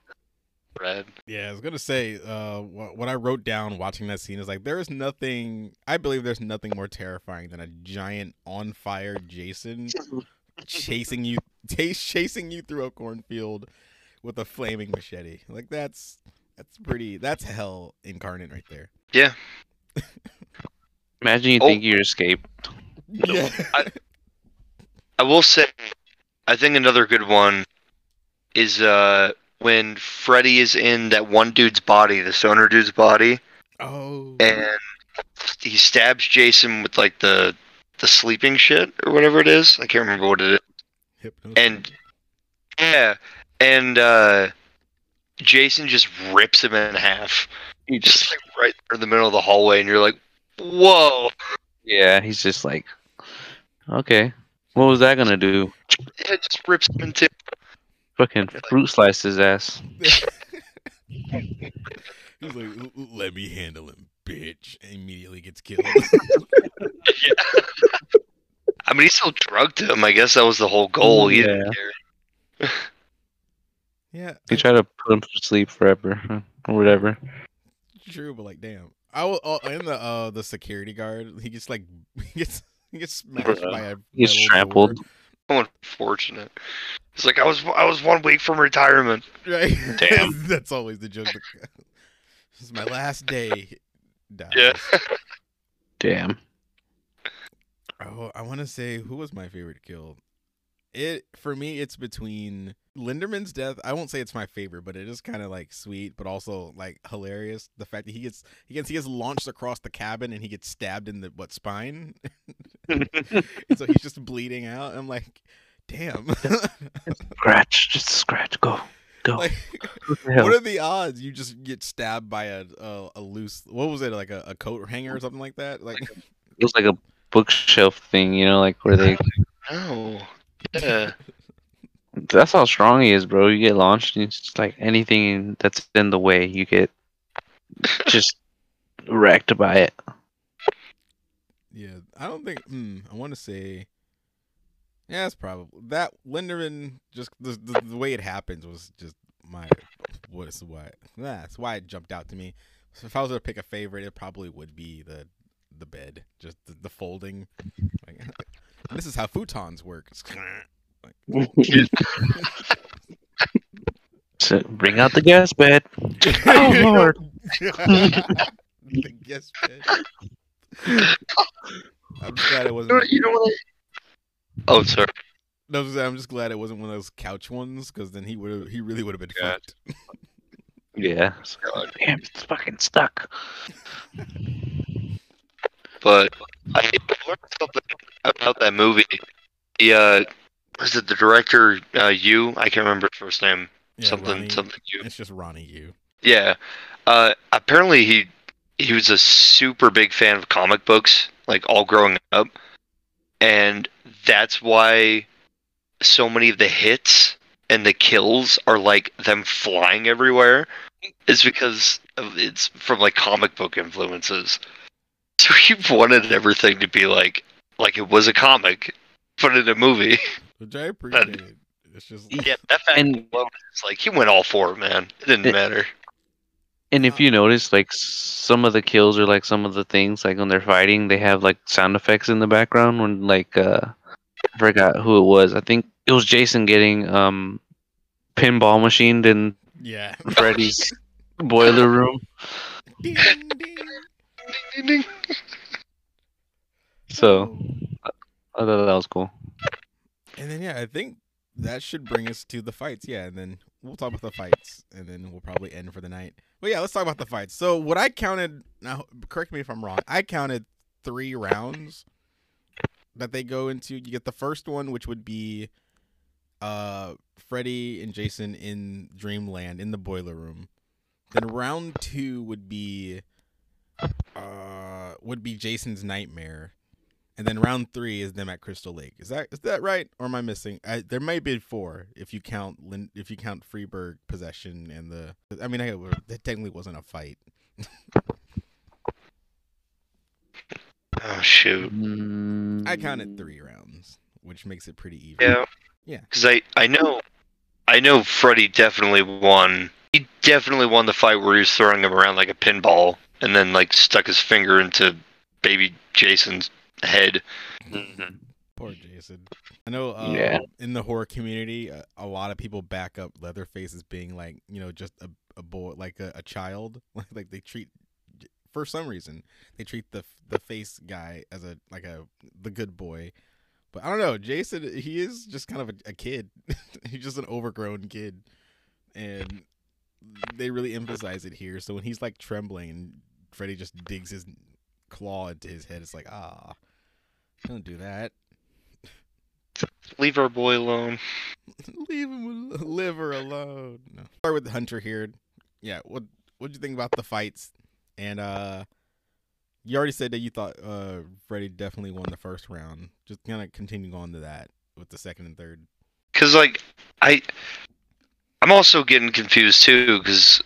Red. Yeah, I was gonna say, uh, what, what I wrote down watching that scene is like there is nothing. I believe there's nothing more terrifying than a giant on fire Jason [LAUGHS] chasing you, t- [LAUGHS] chasing you through a cornfield with a flaming machete. Like that's that's pretty. That's hell incarnate right there. Yeah. [LAUGHS] Imagine you Oh. think you escaped. Yeah. I will say, I think another good one is uh when Freddy is in that one dude's body, the stoner dude's body, oh. and he stabs Jason with like the the sleeping shit or whatever it is. I can't remember what it is. Hypnosis. And yeah, and uh Jason just rips him in half, You just just like right there in the middle of the hallway, and you're like, "Whoa!" yeah, he's just like, okay, what was that gonna do? It just rips him in two. Fucking fruit slice his ass. [LAUGHS] He's like, "L- l- let me handle him, bitch. And immediately gets killed. [LAUGHS] [LAUGHS] yeah. I mean, he still drugged him. I guess that was the whole goal. He didn't care. Yeah. He tried to put him to sleep forever [LAUGHS] or whatever. True, but like, damn. I will. Uh, in the uh the security guard, he gets like [LAUGHS] he gets he gets smashed Bruh. by a. He's metal trampled. door, So unfortunate. It's like I was I was one week from retirement. Right. Damn. [LAUGHS] That's always the joke. this is my last day. Dies. Yeah. Damn. Oh, I want to say who was my favorite kill. It for me, it's between Linderman's death, I won't say it's my favorite, but it is kind of like sweet, but also like hilarious. The fact that he gets he gets he gets launched across the cabin and he gets stabbed in the what spine, [LAUGHS] and so he's just bleeding out. I'm like, damn. [LAUGHS] Scratch, just scratch. Go, go. like, [LAUGHS] What the hell? what are the odds you just get stabbed by a a, a loose what was it like a, a coat hanger or something like that? Like, It was like a bookshelf thing, you know, like where they. No. Oh, yeah. That's how strong he is, bro. You get launched, and it's like anything that's in the way, you get just wrecked by it. yeah, I don't think. Hmm, I want to say. Yeah, it's probably that Linderman. Just the, the the way it happens was just my what is what that's why it jumped out to me. So if I was to pick a favorite, it probably would be the the bed, just the, the folding. [LAUGHS] This is how futons work. [LAUGHS] It's So bring out the gas bed. Oh [LAUGHS] lord. the gas bed. I'm glad it wasn't. you know what? Oh, sorry. No, I was gonna say, I'm just glad it wasn't one of those couch ones, because then he would he really would have been Yeah. fucked. Yeah. Damn, it's fucking stuck. But I learned something about that movie. The uh, was it the director? Uh, you? I can't remember his first name. Yeah, something, Ronny- something. Yu? It's just Ronny Yu. Yeah. Uh, apparently he he was a super big fan of comic books, like all growing up, and that's why so many of the hits and the kills are like them flying everywhere. Is because of, it's from like comic book influences. So he [LAUGHS] wanted everything to be like like it was a comic, but in a movie. [LAUGHS] Which I appreciate. It's just Yeah, that fact And- alone is like he went all for it, man. It didn't It- matter. And if you notice, like some of the kills or like some of the things, like when they're fighting, they have like sound effects in the background. When like uh, I forgot who it was. I think it was Jason getting um, pinball machined in yeah. Freddy's [LAUGHS] boiler room. Ding, ding. Ding, ding. [LAUGHS] So I thought that was cool. And then yeah, I think that should bring us to the fights. Yeah, and then we'll talk about the fights, and then we'll probably end for the night. But yeah, let's talk about the fights. So what I counted now, correct me if I'm wrong. I counted three rounds that they go into. You get the first one, which would be uh Freddy and Jason in Dreamland in the boiler room. Then round two would be uh would be Jason's nightmare. And then round three is them at Crystal Lake. Is that is that right, or am I missing? I, there might be four if you count Lin, if you count Freeburg possession and the. I mean, I, that technically wasn't a fight. [LAUGHS] Oh shoot. Mm. I counted three rounds, which makes it pretty even. Yeah. Yeah. Because I I know I know Freddy definitely won. He definitely won the fight where he was throwing him around like a pinball and then like stuck his finger into baby Jason's head. Poor Jason. I know. Uh, Yeah. In the horror community, a, a lot of people back up Leatherface as being like you know just a, a boy, like a, a child. [LAUGHS] Like like they treat for some reason they treat the the face guy as a like a the good boy. But I don't know. Jason, he is just kind of a, a kid. [LAUGHS] he's just an overgrown kid, and they really emphasize it here. So when he's like trembling and Freddy just digs his claw into his head, it's like ah, don't do that. Leave our boy alone. [LAUGHS] Leave him live [LAUGHS] her alone. No. Start with the Hunter here. Yeah, what what'd you think about the fights? And uh you already said that you thought uh Freddy definitely won the first round. Just kind of continue on to that with the second and third. Cause like I, I'm also getting confused too. Cause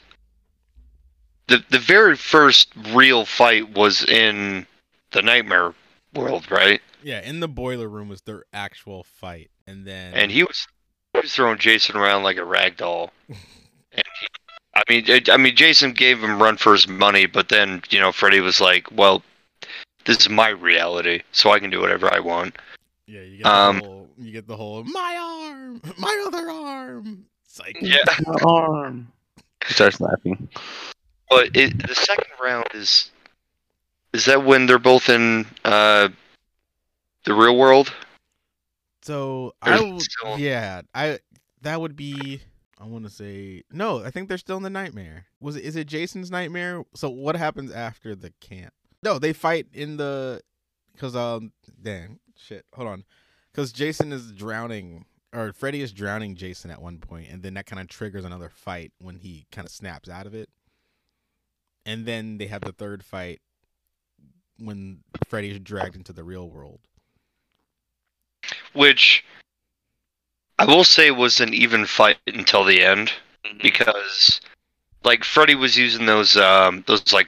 the the very first real fight was in the Nightmare world, right? Yeah, in the boiler room was their actual fight, and then And he was he was throwing Jason around like a rag doll. [LAUGHS] and he, I mean, it, I mean, Jason gave him run for his money, but then you know Freddy was like, "Well, this is my reality, so I can do whatever I want." yeah, you get the um, whole you get the whole my arm, [LAUGHS] my other arm. Psych. Yeah. My arm. He starts laughing. But it, the second round is is that when they're both in uh, the real world? So Or I still- yeah I that would be. I want to say no. I think they're still in the nightmare. Was it? Is it Jason's nightmare? So what happens after the camp? No, they fight in the. Cause um, dang shit. Hold on, cause Jason is drowning, or Freddy is drowning Jason at one point, and then that kind of triggers another fight when he kind of snaps out of it. And then they have the third fight when Freddy is dragged into the real world. which I will say was an even fight until the end because like Freddy was using those um those like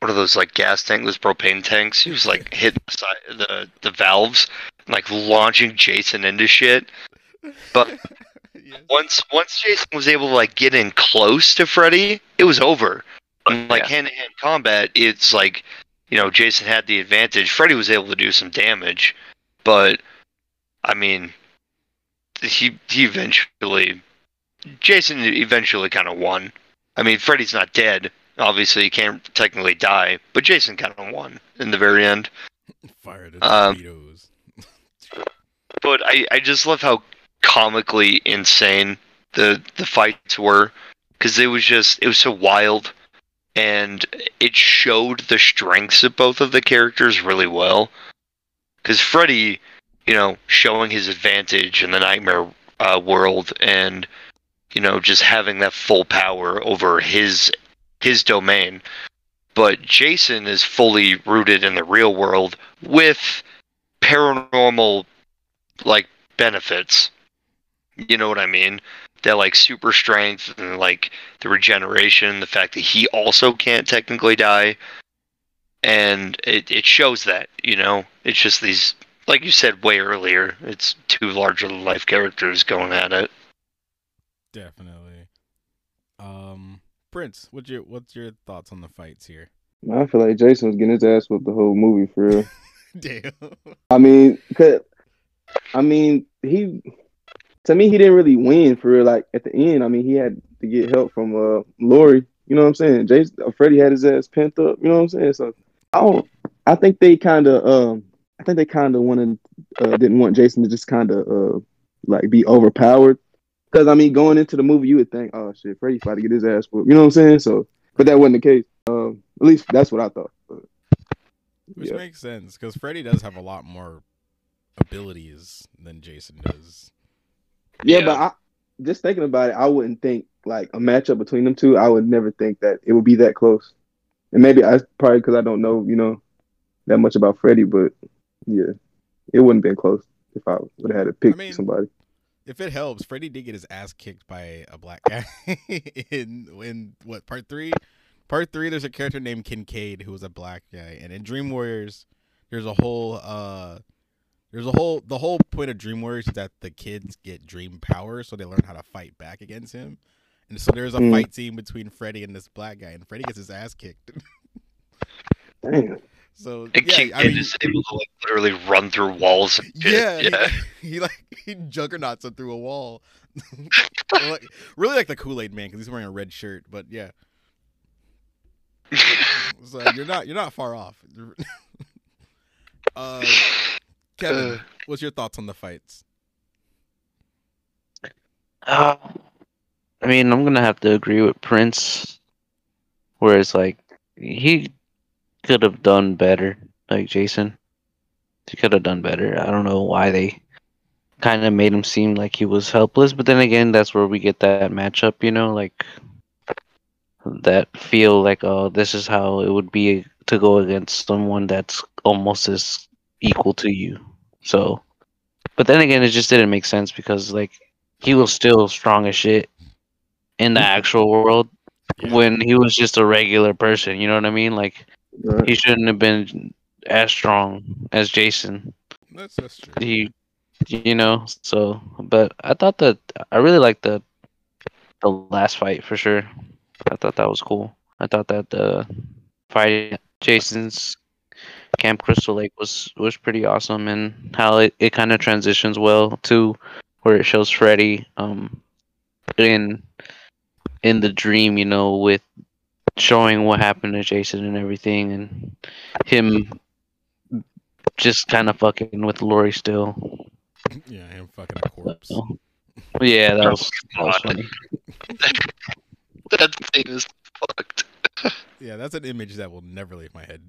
what are those like gas tank those propane tanks? He was like [LAUGHS] hitting the side the the valves and, like launching Jason into shit. But [LAUGHS] once once Jason was able to like get in close to Freddy it was over. And, like hand to hand combat it's like you know Jason had the advantage Freddy was able to do some damage but I mean, he he eventually, Jason eventually kind of won. I mean, Freddy's not dead. Obviously, he can't technically die, but Jason kind of won in the very end. [LAUGHS] Fire the Um, torpedoes. [LAUGHS] But I, I just love how comically insane the the fights were, because it was just it was so wild, and it showed the strengths of both of the characters really well. Because Freddy, you know, showing his advantage in the nightmare uh, world, and you know, just having that full power over his his domain. But Jason is fully rooted in the real world with paranormal like benefits. You know what I mean? That like super strength and like the regeneration, the fact that he also can't technically die. And it, it shows that, you know? It's just these like you said way earlier, it's two larger life characters going at it. Definitely. Um, Prince, what's your what's your thoughts on the fights here? I feel like Jason was getting his ass whipped the whole movie for real. [LAUGHS] Damn. I mean, cause, I mean, he to me he didn't really win for real. Like at the end, I mean, he had to get help from uh Lori. You know what I'm saying? Jason, uh, Freddy had his ass pent up. You know what I'm saying? So I don't. I think they kind of um. I think they kind of wanted uh, didn't want Jason to just kind of uh like be overpowered. Because I mean, going into the movie, you would think, oh shit, Freddy about to get his ass whooped. You know what I'm saying? So, but that wasn't the case. Um, at least that's what I thought. But, Which yeah. makes sense because Freddy does have a lot more abilities than Jason does. Yeah, Yeah. but I, just thinking about it, I wouldn't think like a matchup between them two. I would never think that it would be that close. And maybe I probably because I don't know, you know, that much about Freddy, but yeah, it wouldn't been close if I would have had to pick I mean- somebody. If it helps, Freddy did get his ass kicked by a black guy [LAUGHS] in in what part three? Part three, there's a character named Kincaid who was a black guy, and in Dream Warriors, there's a whole uh, there's a whole the whole point of Dream Warriors is that the kids get dream power, so they learn how to fight back against him. And so there's a Mm. fight scene between Freddy and this black guy, and Freddy gets his ass kicked. [LAUGHS] Damn. so And yeah, King I mean, is able to like literally run through walls and. Yeah, yeah. He, [LAUGHS] he like [LAUGHS] he juggernauts him through a wall. like, really like the Kool Aid Man because he's wearing a red shirt. But yeah, so you're not you're not far off. uh, Kevin, Uh. what's your thoughts on the fights? Uh, I mean, I'm gonna have to agree with Prince, where it's like he could have done better, like Jason. He could have done better. I don't know why they kind of made him seem like he was helpless, but then again, that's where we get that matchup, you know, like that feel like, oh, this is how it would be to go against someone that's almost as equal to you. So, but then again, it just didn't make sense because like he was still strong as shit in the actual world Yeah. when he was just a regular person. You know what I mean? Like Right. he shouldn't have been as strong as Jason. That's that's true. He, you know. So, but I thought that I really liked the the last fight for sure. I thought that was cool. I thought that uh, the fight at Jason's Camp Crystal Lake was was pretty awesome, and how it, it kind of transitions well to where it shows Freddy um in in the dream, you know, with showing what happened to Jason and everything, and him just kind of fucking with Lori still. Yeah, him fucking a corpse. So, Yeah, that Oh, was, that was funny. [LAUGHS] That thing is fucked. [LAUGHS] Yeah, that's an image that will never leave my head.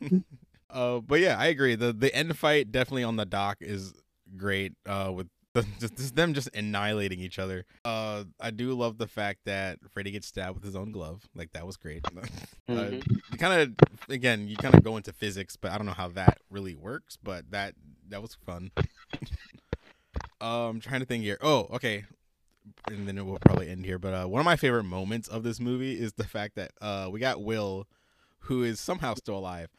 [LAUGHS] uh, but yeah, I agree. The the end fight definitely on the dock is great. Uh, with [LAUGHS] the, just, just them just annihilating each other. Uh, I do love the fact that Freddy gets stabbed with his own glove. Like that was great. [LAUGHS] uh, Mhm. you kind of again, you kind of go into physics, but I don't know how that really works. But that that was fun. uh, [LAUGHS] I'm trying to think here. Oh, okay and then it will probably end here. But uh, one of my favorite moments of this movie is the fact that uh, we got Will, who is somehow still alive,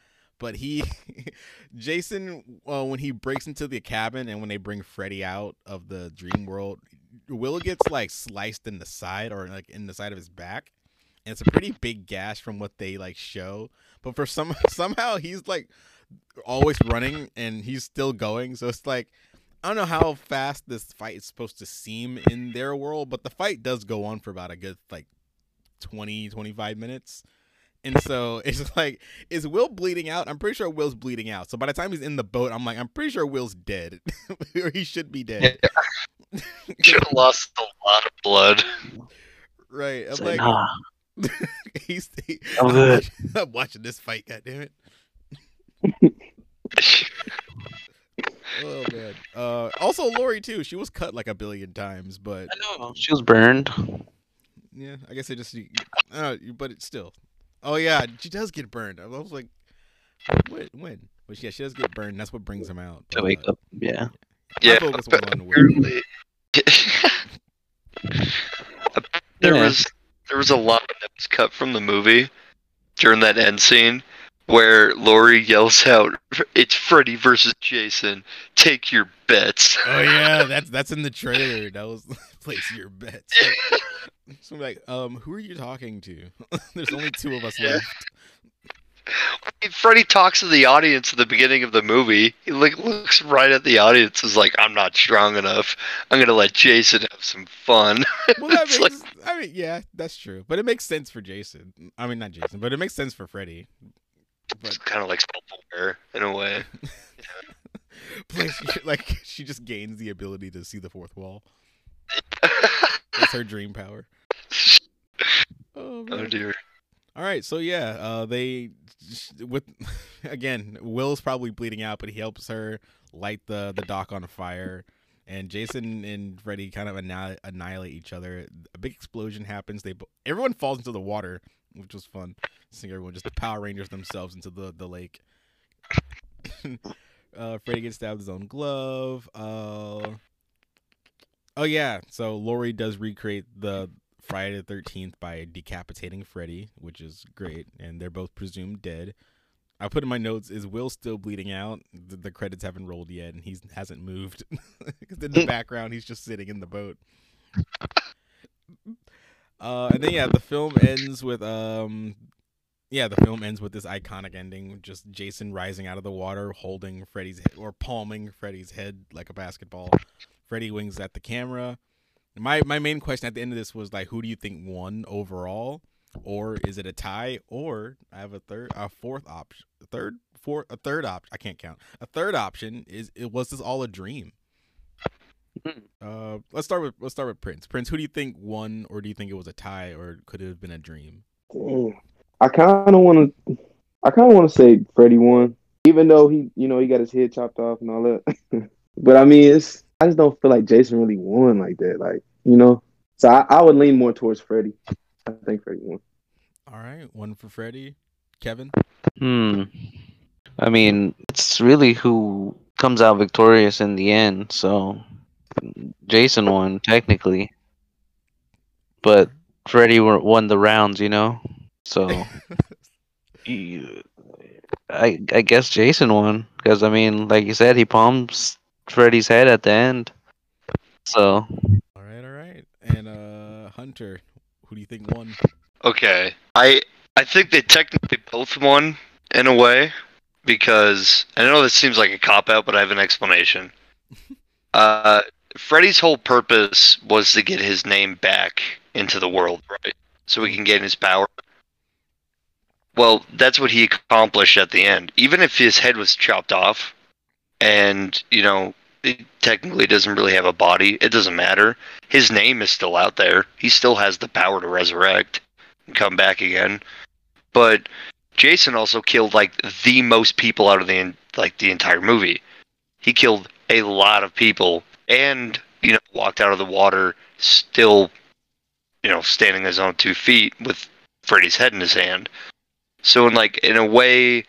but he, [LAUGHS] Jason, uh, when he breaks into the cabin and when they bring Freddy out of the dream world, Will gets like sliced in the side or like in the side of his back. And it's a pretty big gash from what they like show, but for some [LAUGHS] somehow he's like always running and he's still going. So it's like I don't know how fast this fight is supposed to seem in their world, but the fight does go on for about a good like 20, 25 minutes. And so [LAUGHS] it's like, is Will bleeding out? I'm pretty sure Will's bleeding out. So by the time he's in the boat, I'm like, I'm pretty sure Will's dead, [LAUGHS] or he should be dead. [LAUGHS] Should have lost a lot of blood. right? I'm It's like, like, nah, he's. He, I'm I'm, good. watching, I'm watching this fight. God damn it! Oh man. Uh, also Lori too. She was cut like a billion times, but I know she was burned. Yeah, I guess it just, uh, but it's still. Oh yeah, she does get burned. I was like, when? When? But yeah, she does get burned. That's what brings him out. to wake up. Yeah. Yeah, focus was on Will. apparently. [LAUGHS] there Yeah. was there was a line that was cut from the movie during that end scene where Lori yells out, "It's Freddy versus Jason. Take your bets." Oh yeah, that's that's in the trailer. That was [LAUGHS] place your bets. [LAUGHS] So I'm like, um, who are you talking to? [LAUGHS] There's only two of us Yeah. left. Freddy talks to the audience at the beginning of the movie. He like looks right at the audience, is like, "I'm not strong enough. I'm gonna let Jason have some fun." Well, that It's like- makes. I mean, yeah, that's true. But it makes sense for Jason. I mean, not Jason, but it makes sense for Freddy. It's But kind of like self-aware in a way. [LAUGHS] plus, like she just gains the ability to see the fourth wall. [LAUGHS] That's her dream power. [LAUGHS] Oh, oh dear. All right, so yeah, uh, they with again, Will's probably bleeding out, but he helps her light the the dock on fire, and Jason and Freddy kind of annihilate each other. A big explosion happens. They everyone falls into the water, which was fun. Seeing everyone just the Power Rangers themselves into the the lake. [LAUGHS] uh, Freddy gets stabbed with his own glove. Uh, oh yeah, so Lori does recreate the Friday the Thirteenth by decapitating Freddy, which is great, and they're both presumed dead. I put in my notes: Is Will still bleeding out? The, the credits haven't rolled yet, and he hasn't moved. [LAUGHS] in the [LAUGHS] background, he's just sitting in the boat. Uh, and then yeah, the film ends with um, yeah, the film ends with this iconic ending, just Jason rising out of the water, holding Freddy's head or palming Freddy's head like a basketball. Freddy wings at the camera. My my main question at the end of this was like, who do you think won overall, or is it a tie, or I have a third, a fourth option, third, fourth, a third option. I can't count. A third option is it was this all a dream? Hmm. Uh, let's start with let's start with Prince. Prince, who do you think won, or do you think it was a tie, or could it have been a dream? Damn. I kind of want to. I kind of want to say Freddy won, even though he, you know, he got his head chopped off and all that. [LAUGHS] but I mean, it's. I just don't feel like Jason really won like that. Like, you know. So I, I would lean more towards Freddy. I think Freddy won. All right, one for Freddy. Kevin. Hmm. I mean, it's really who comes out victorious in the end. So Jason won technically, but Freddy won the rounds. You know, so [LAUGHS] I I guess Jason won because I mean, like you said, he palms Freddy's head at the end. So All right, all right. And uh, Hunter, who do you think won? Okay. I I think they technically both won in a way because I know this seems like a cop out, but I have an explanation. [LAUGHS] Uh, Freddy's whole purpose was to get his name back into the world, right? So he can gain his power. Well, that's what he accomplished at the end. Even if his head was chopped off, and you know he technically doesn't really have a body. It doesn't matter. His name is still out there. He still has the power to resurrect and come back again. But Jason also killed like the most people out of the like the entire movie. He killed a lot of people and you know walked out of the water still you know standing on his own two feet with Freddy's head in his hand. So in like in a way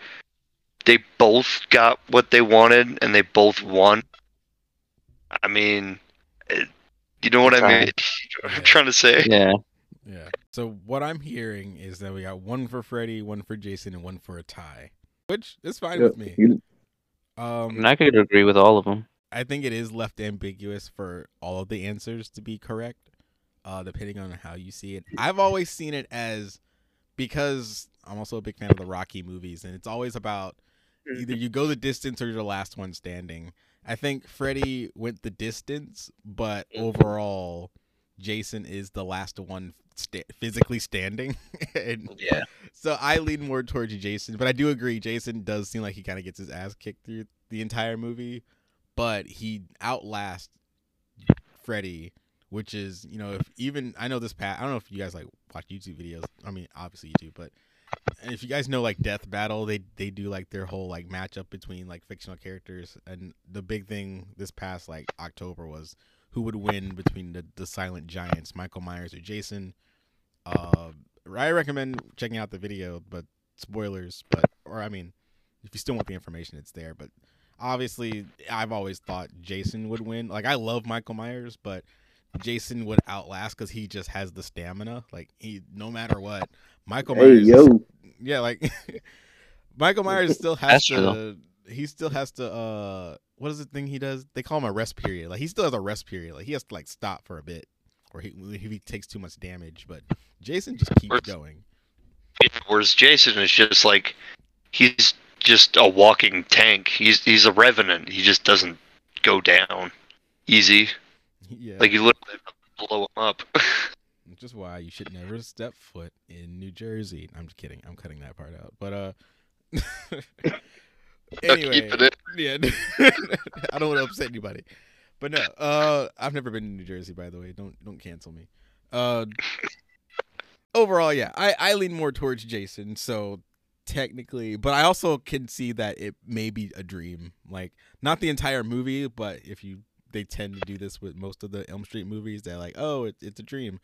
they both got what they wanted and they both won. I mean, it, you know what I mean? [LAUGHS] I'm trying to say. Yeah. Yeah. So what I'm hearing is that we got one for Freddy, one for Jason, and one for a tie, which is fine Yeah, with me. you- Um, And I could agree with all of them. I think it is left ambiguous for all of the answers to be correct, uh, depending on how you see it. I've always seen it as because I'm also a big fan of the Rocky movies, and it's always about either you go the distance or you're the last one standing. I think Freddy went the distance, but overall, Jason is the last one physically standing. [LAUGHS] and Yeah. so I lean more towards Jason, but I do agree. Jason does seem like he kind of gets his ass kicked through the entire movie, but he outlasts Freddy, which is you know if even I know this pat. I don't know if you guys like watch YouTube videos. I mean, obviously you do, but if you guys know like Death Battle, they they do like their whole like matchup between like fictional characters, and the big thing this past like October was who would win between the the Silent Giants, Michael Myers or Jason. Uh, I recommend checking out the video, but spoilers. But or I mean, if you still want the information, it's there. But obviously, I've always thought Jason would win. Like I love Michael Myers, but Jason would outlast because he just has the stamina. Like he, no matter what, Michael Hey Myers. yo, Yeah, like [LAUGHS] Michael Myers still has That's true, to. He still has to. uh What is the thing he does? They call him a rest period. Like he still has a rest period. Like he has to like stop for a bit, or he if he takes too much damage. But Jason just keeps Where's- going. Whereas Jason is just like he's just a walking tank. He's he's a revenant. He just doesn't go down easy. [LAUGHS] Yeah, Like you literally blow him up. [LAUGHS] which is why you should never step foot in New Jersey. I'm just kidding. I'm cutting that part out. But uh, [LAUGHS] anyway, Keep it in. yeah, I don't want to upset anybody. But no, uh, I've never been to New Jersey, by the way. Don't don't cancel me. Uh, overall, yeah, I I lean more towards Jason. So technically, but I also can see that it may be a dream. Like not the entire movie, but if you they tend to do this with most of the Elm Street movies. They're like, oh, it, it's a dream.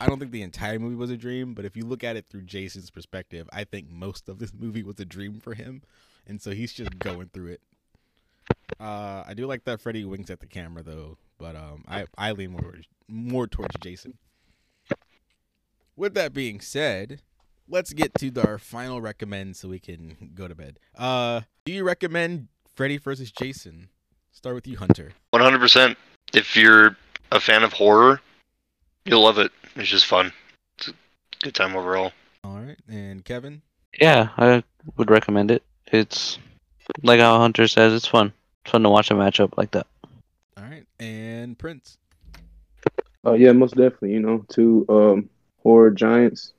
I don't think the entire movie was a dream, but if you look at it through Jason's perspective, I think most of this [LAUGHS] movie was a dream for him, and so he's just going through it. Uh, I do like that Freddy winks at the camera though, but um, I I lean more more towards Jason. With that being said, let's get to our final recommend so we can go to bed. Uh, do you recommend Freddy versus Jason? Start with you, Hunter. 100%. If you're a fan of horror, you'll love it. It's just fun. It's a good time overall. All right, and Kevin. Yeah, I would recommend it. It's like how Hunter says, it's fun. It's fun to watch a matchup like that. All right, and Prince. uh, yeah, most definitely. You know, two um horror giants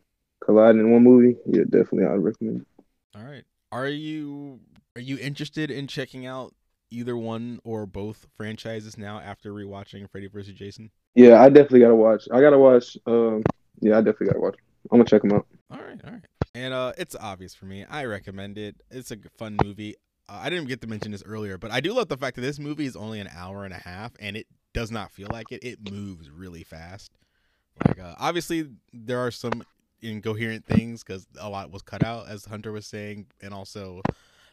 collide in one movie. Yeah, definitely, I'd recommend. it. All right, are you are you interested in checking out either one or both franchises now after rewatching Freddy vs. Jason? Yeah, I definitely gotta watch. I gotta watch. Um, yeah, I definitely gotta watch. I'm gonna check them out. All right, all right. And uh, it's obvious for me. I recommend it. It's a fun movie. Uh, I didn't get to mention this earlier, but I do love the fact that this movie is only an hour and a half, and it does not feel like it. It moves really fast. Like, uh, obviously, there are some incoherent things because a lot was cut out, as Hunter was saying, and also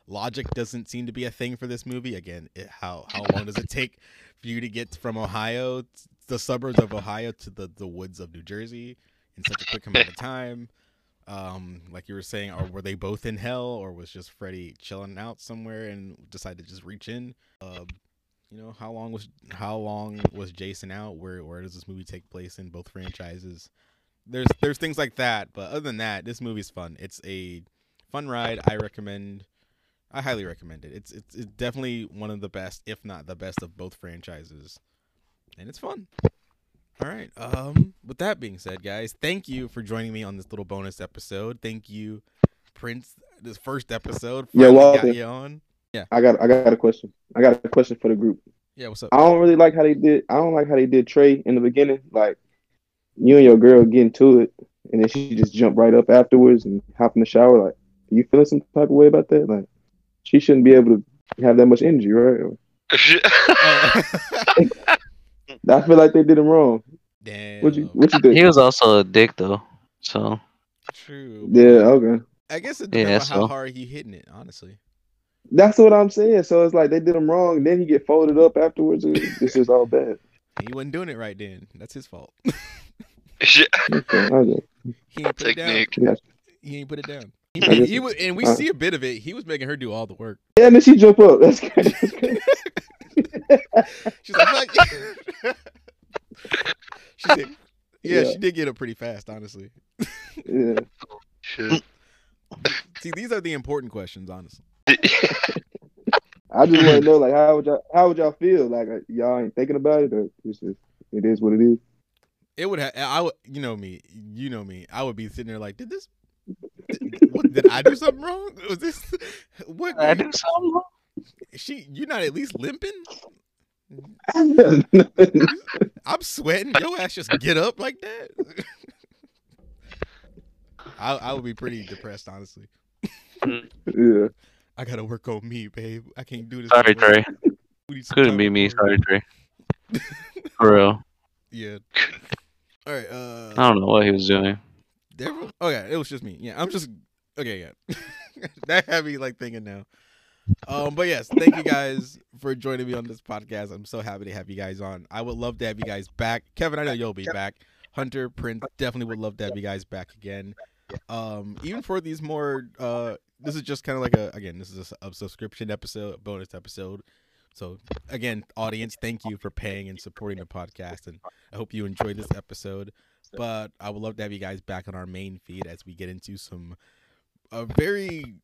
logic doesn't seem to be a thing for this movie. Again, it, how how long does it take for you to get from Ohio, the suburbs of Ohio, to the the woods of New Jersey in such a quick amount of time? um like you were saying or were they both in hell or was just freddy chilling out somewhere and decided to just reach in um you know how long was how long was jason out where where does this movie take place in both franchises there's there's things like that but other than that this movie's fun it's a fun ride i recommend i highly recommend it it's it's, it's definitely one of the best if not the best of both franchises and it's fun all right. Um, with that being said, guys, thank you for joining me on this little bonus episode. Thank you, Prince. This first episode, You're finally got you on. I got I got a question. I got a question for the group. Yeah, what's up? I don't really like how they did. I don't like how they did Trey in the beginning. Like you and your girl get into it, and then she just jump right up afterwards and hop in the shower. Like, are you feeling some type of way about that? Like, she shouldn't be able to have that much energy, right? [LAUGHS] I feel like they did him wrong. Damn. What you What you think? He was also a dick though. So True. Yeah. Okay. I guess it Yeah, depends on how so- hard he hitting it, honestly. That's what I'm saying. So it's like they did him wrong. Then he get folded up afterwards. This is all bad. He wasn't doing it right then. That's his fault. [LAUGHS] Okay, okay. he ain't put it down. Technique. He ain't put it down. He, I he was, and we uh, see a bit of it. He was making her do all the work. Yeah, and then she jump up. That's crazy. That's [LAUGHS] crazy. She's like, "Fuck." [LAUGHS] she said, yeah, Yeah. she did get up pretty fast, honestly. yeah. Shit. [LAUGHS] See, these are the important questions, honestly. I just want to know, like, how would y'all, how would y'all feel? Like, uh, y'all ain't thinking about it, or it's just, it is what it is. It would have. I would. You know me. You know me. I would be sitting there like, did this? Did, [LAUGHS] what, did I do something wrong? Was this? [LAUGHS] What? I do something. wrong? She? you're not at least limping? [LAUGHS] I'm sweating. Your ass just get up like that. I I would be pretty depressed, honestly. yeah. I gotta work on me, babe. I can't do this. Sorry. Trey. We need some Couldn't be me. Sorry, Trey. For real. Yeah. All right. Uh. I don't know what he was doing. Everyone? Oh yeah, it was just me. Yeah, I'm just okay. Yeah, [LAUGHS] that had me like thinking now. Um, but yes, thank you guys for joining me on this podcast. I'm so happy to have you guys on. I would love to have you guys back. Kevin, I know you'll be back. Hunter, Prince, definitely would love to have you guys back again. Um, even for these more, uh, this is just kind of like a again, this is a, a subscription episode, bonus episode. So again, audience, thank you for paying and supporting the podcast, and I hope you enjoyed this episode but I would love to have you guys back on our main feed as we get into some a very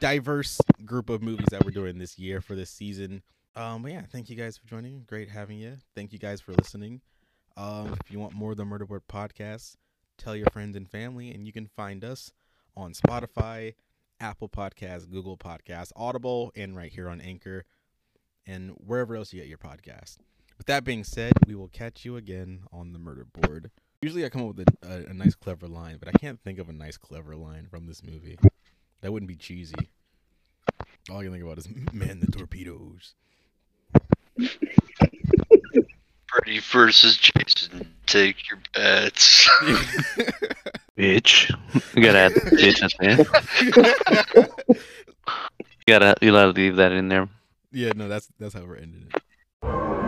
diverse group of movies that we're doing this year for this season. Um, but yeah, thank you guys for joining. Great having you. Thank you guys for listening. Um, if you want more of the Murder Board podcast, tell your friends and family, and you can find us on Spotify, Apple Podcasts, Google Podcasts, Audible, and right here on Anchor, and wherever else you get your podcast. With that being said, we will catch you again on the Murder Board. Usually I come up with a, a, a nice, clever line, but I can't think of a nice, clever line from this movie. That wouldn't be cheesy. All I can think about is man the torpedoes. Freddy versus Jason. Take your bets. [LAUGHS] Bitch. You gotta add the bitch at the end. You gotta you gotta leave that in there. Yeah, no, that's that's how we're ending it.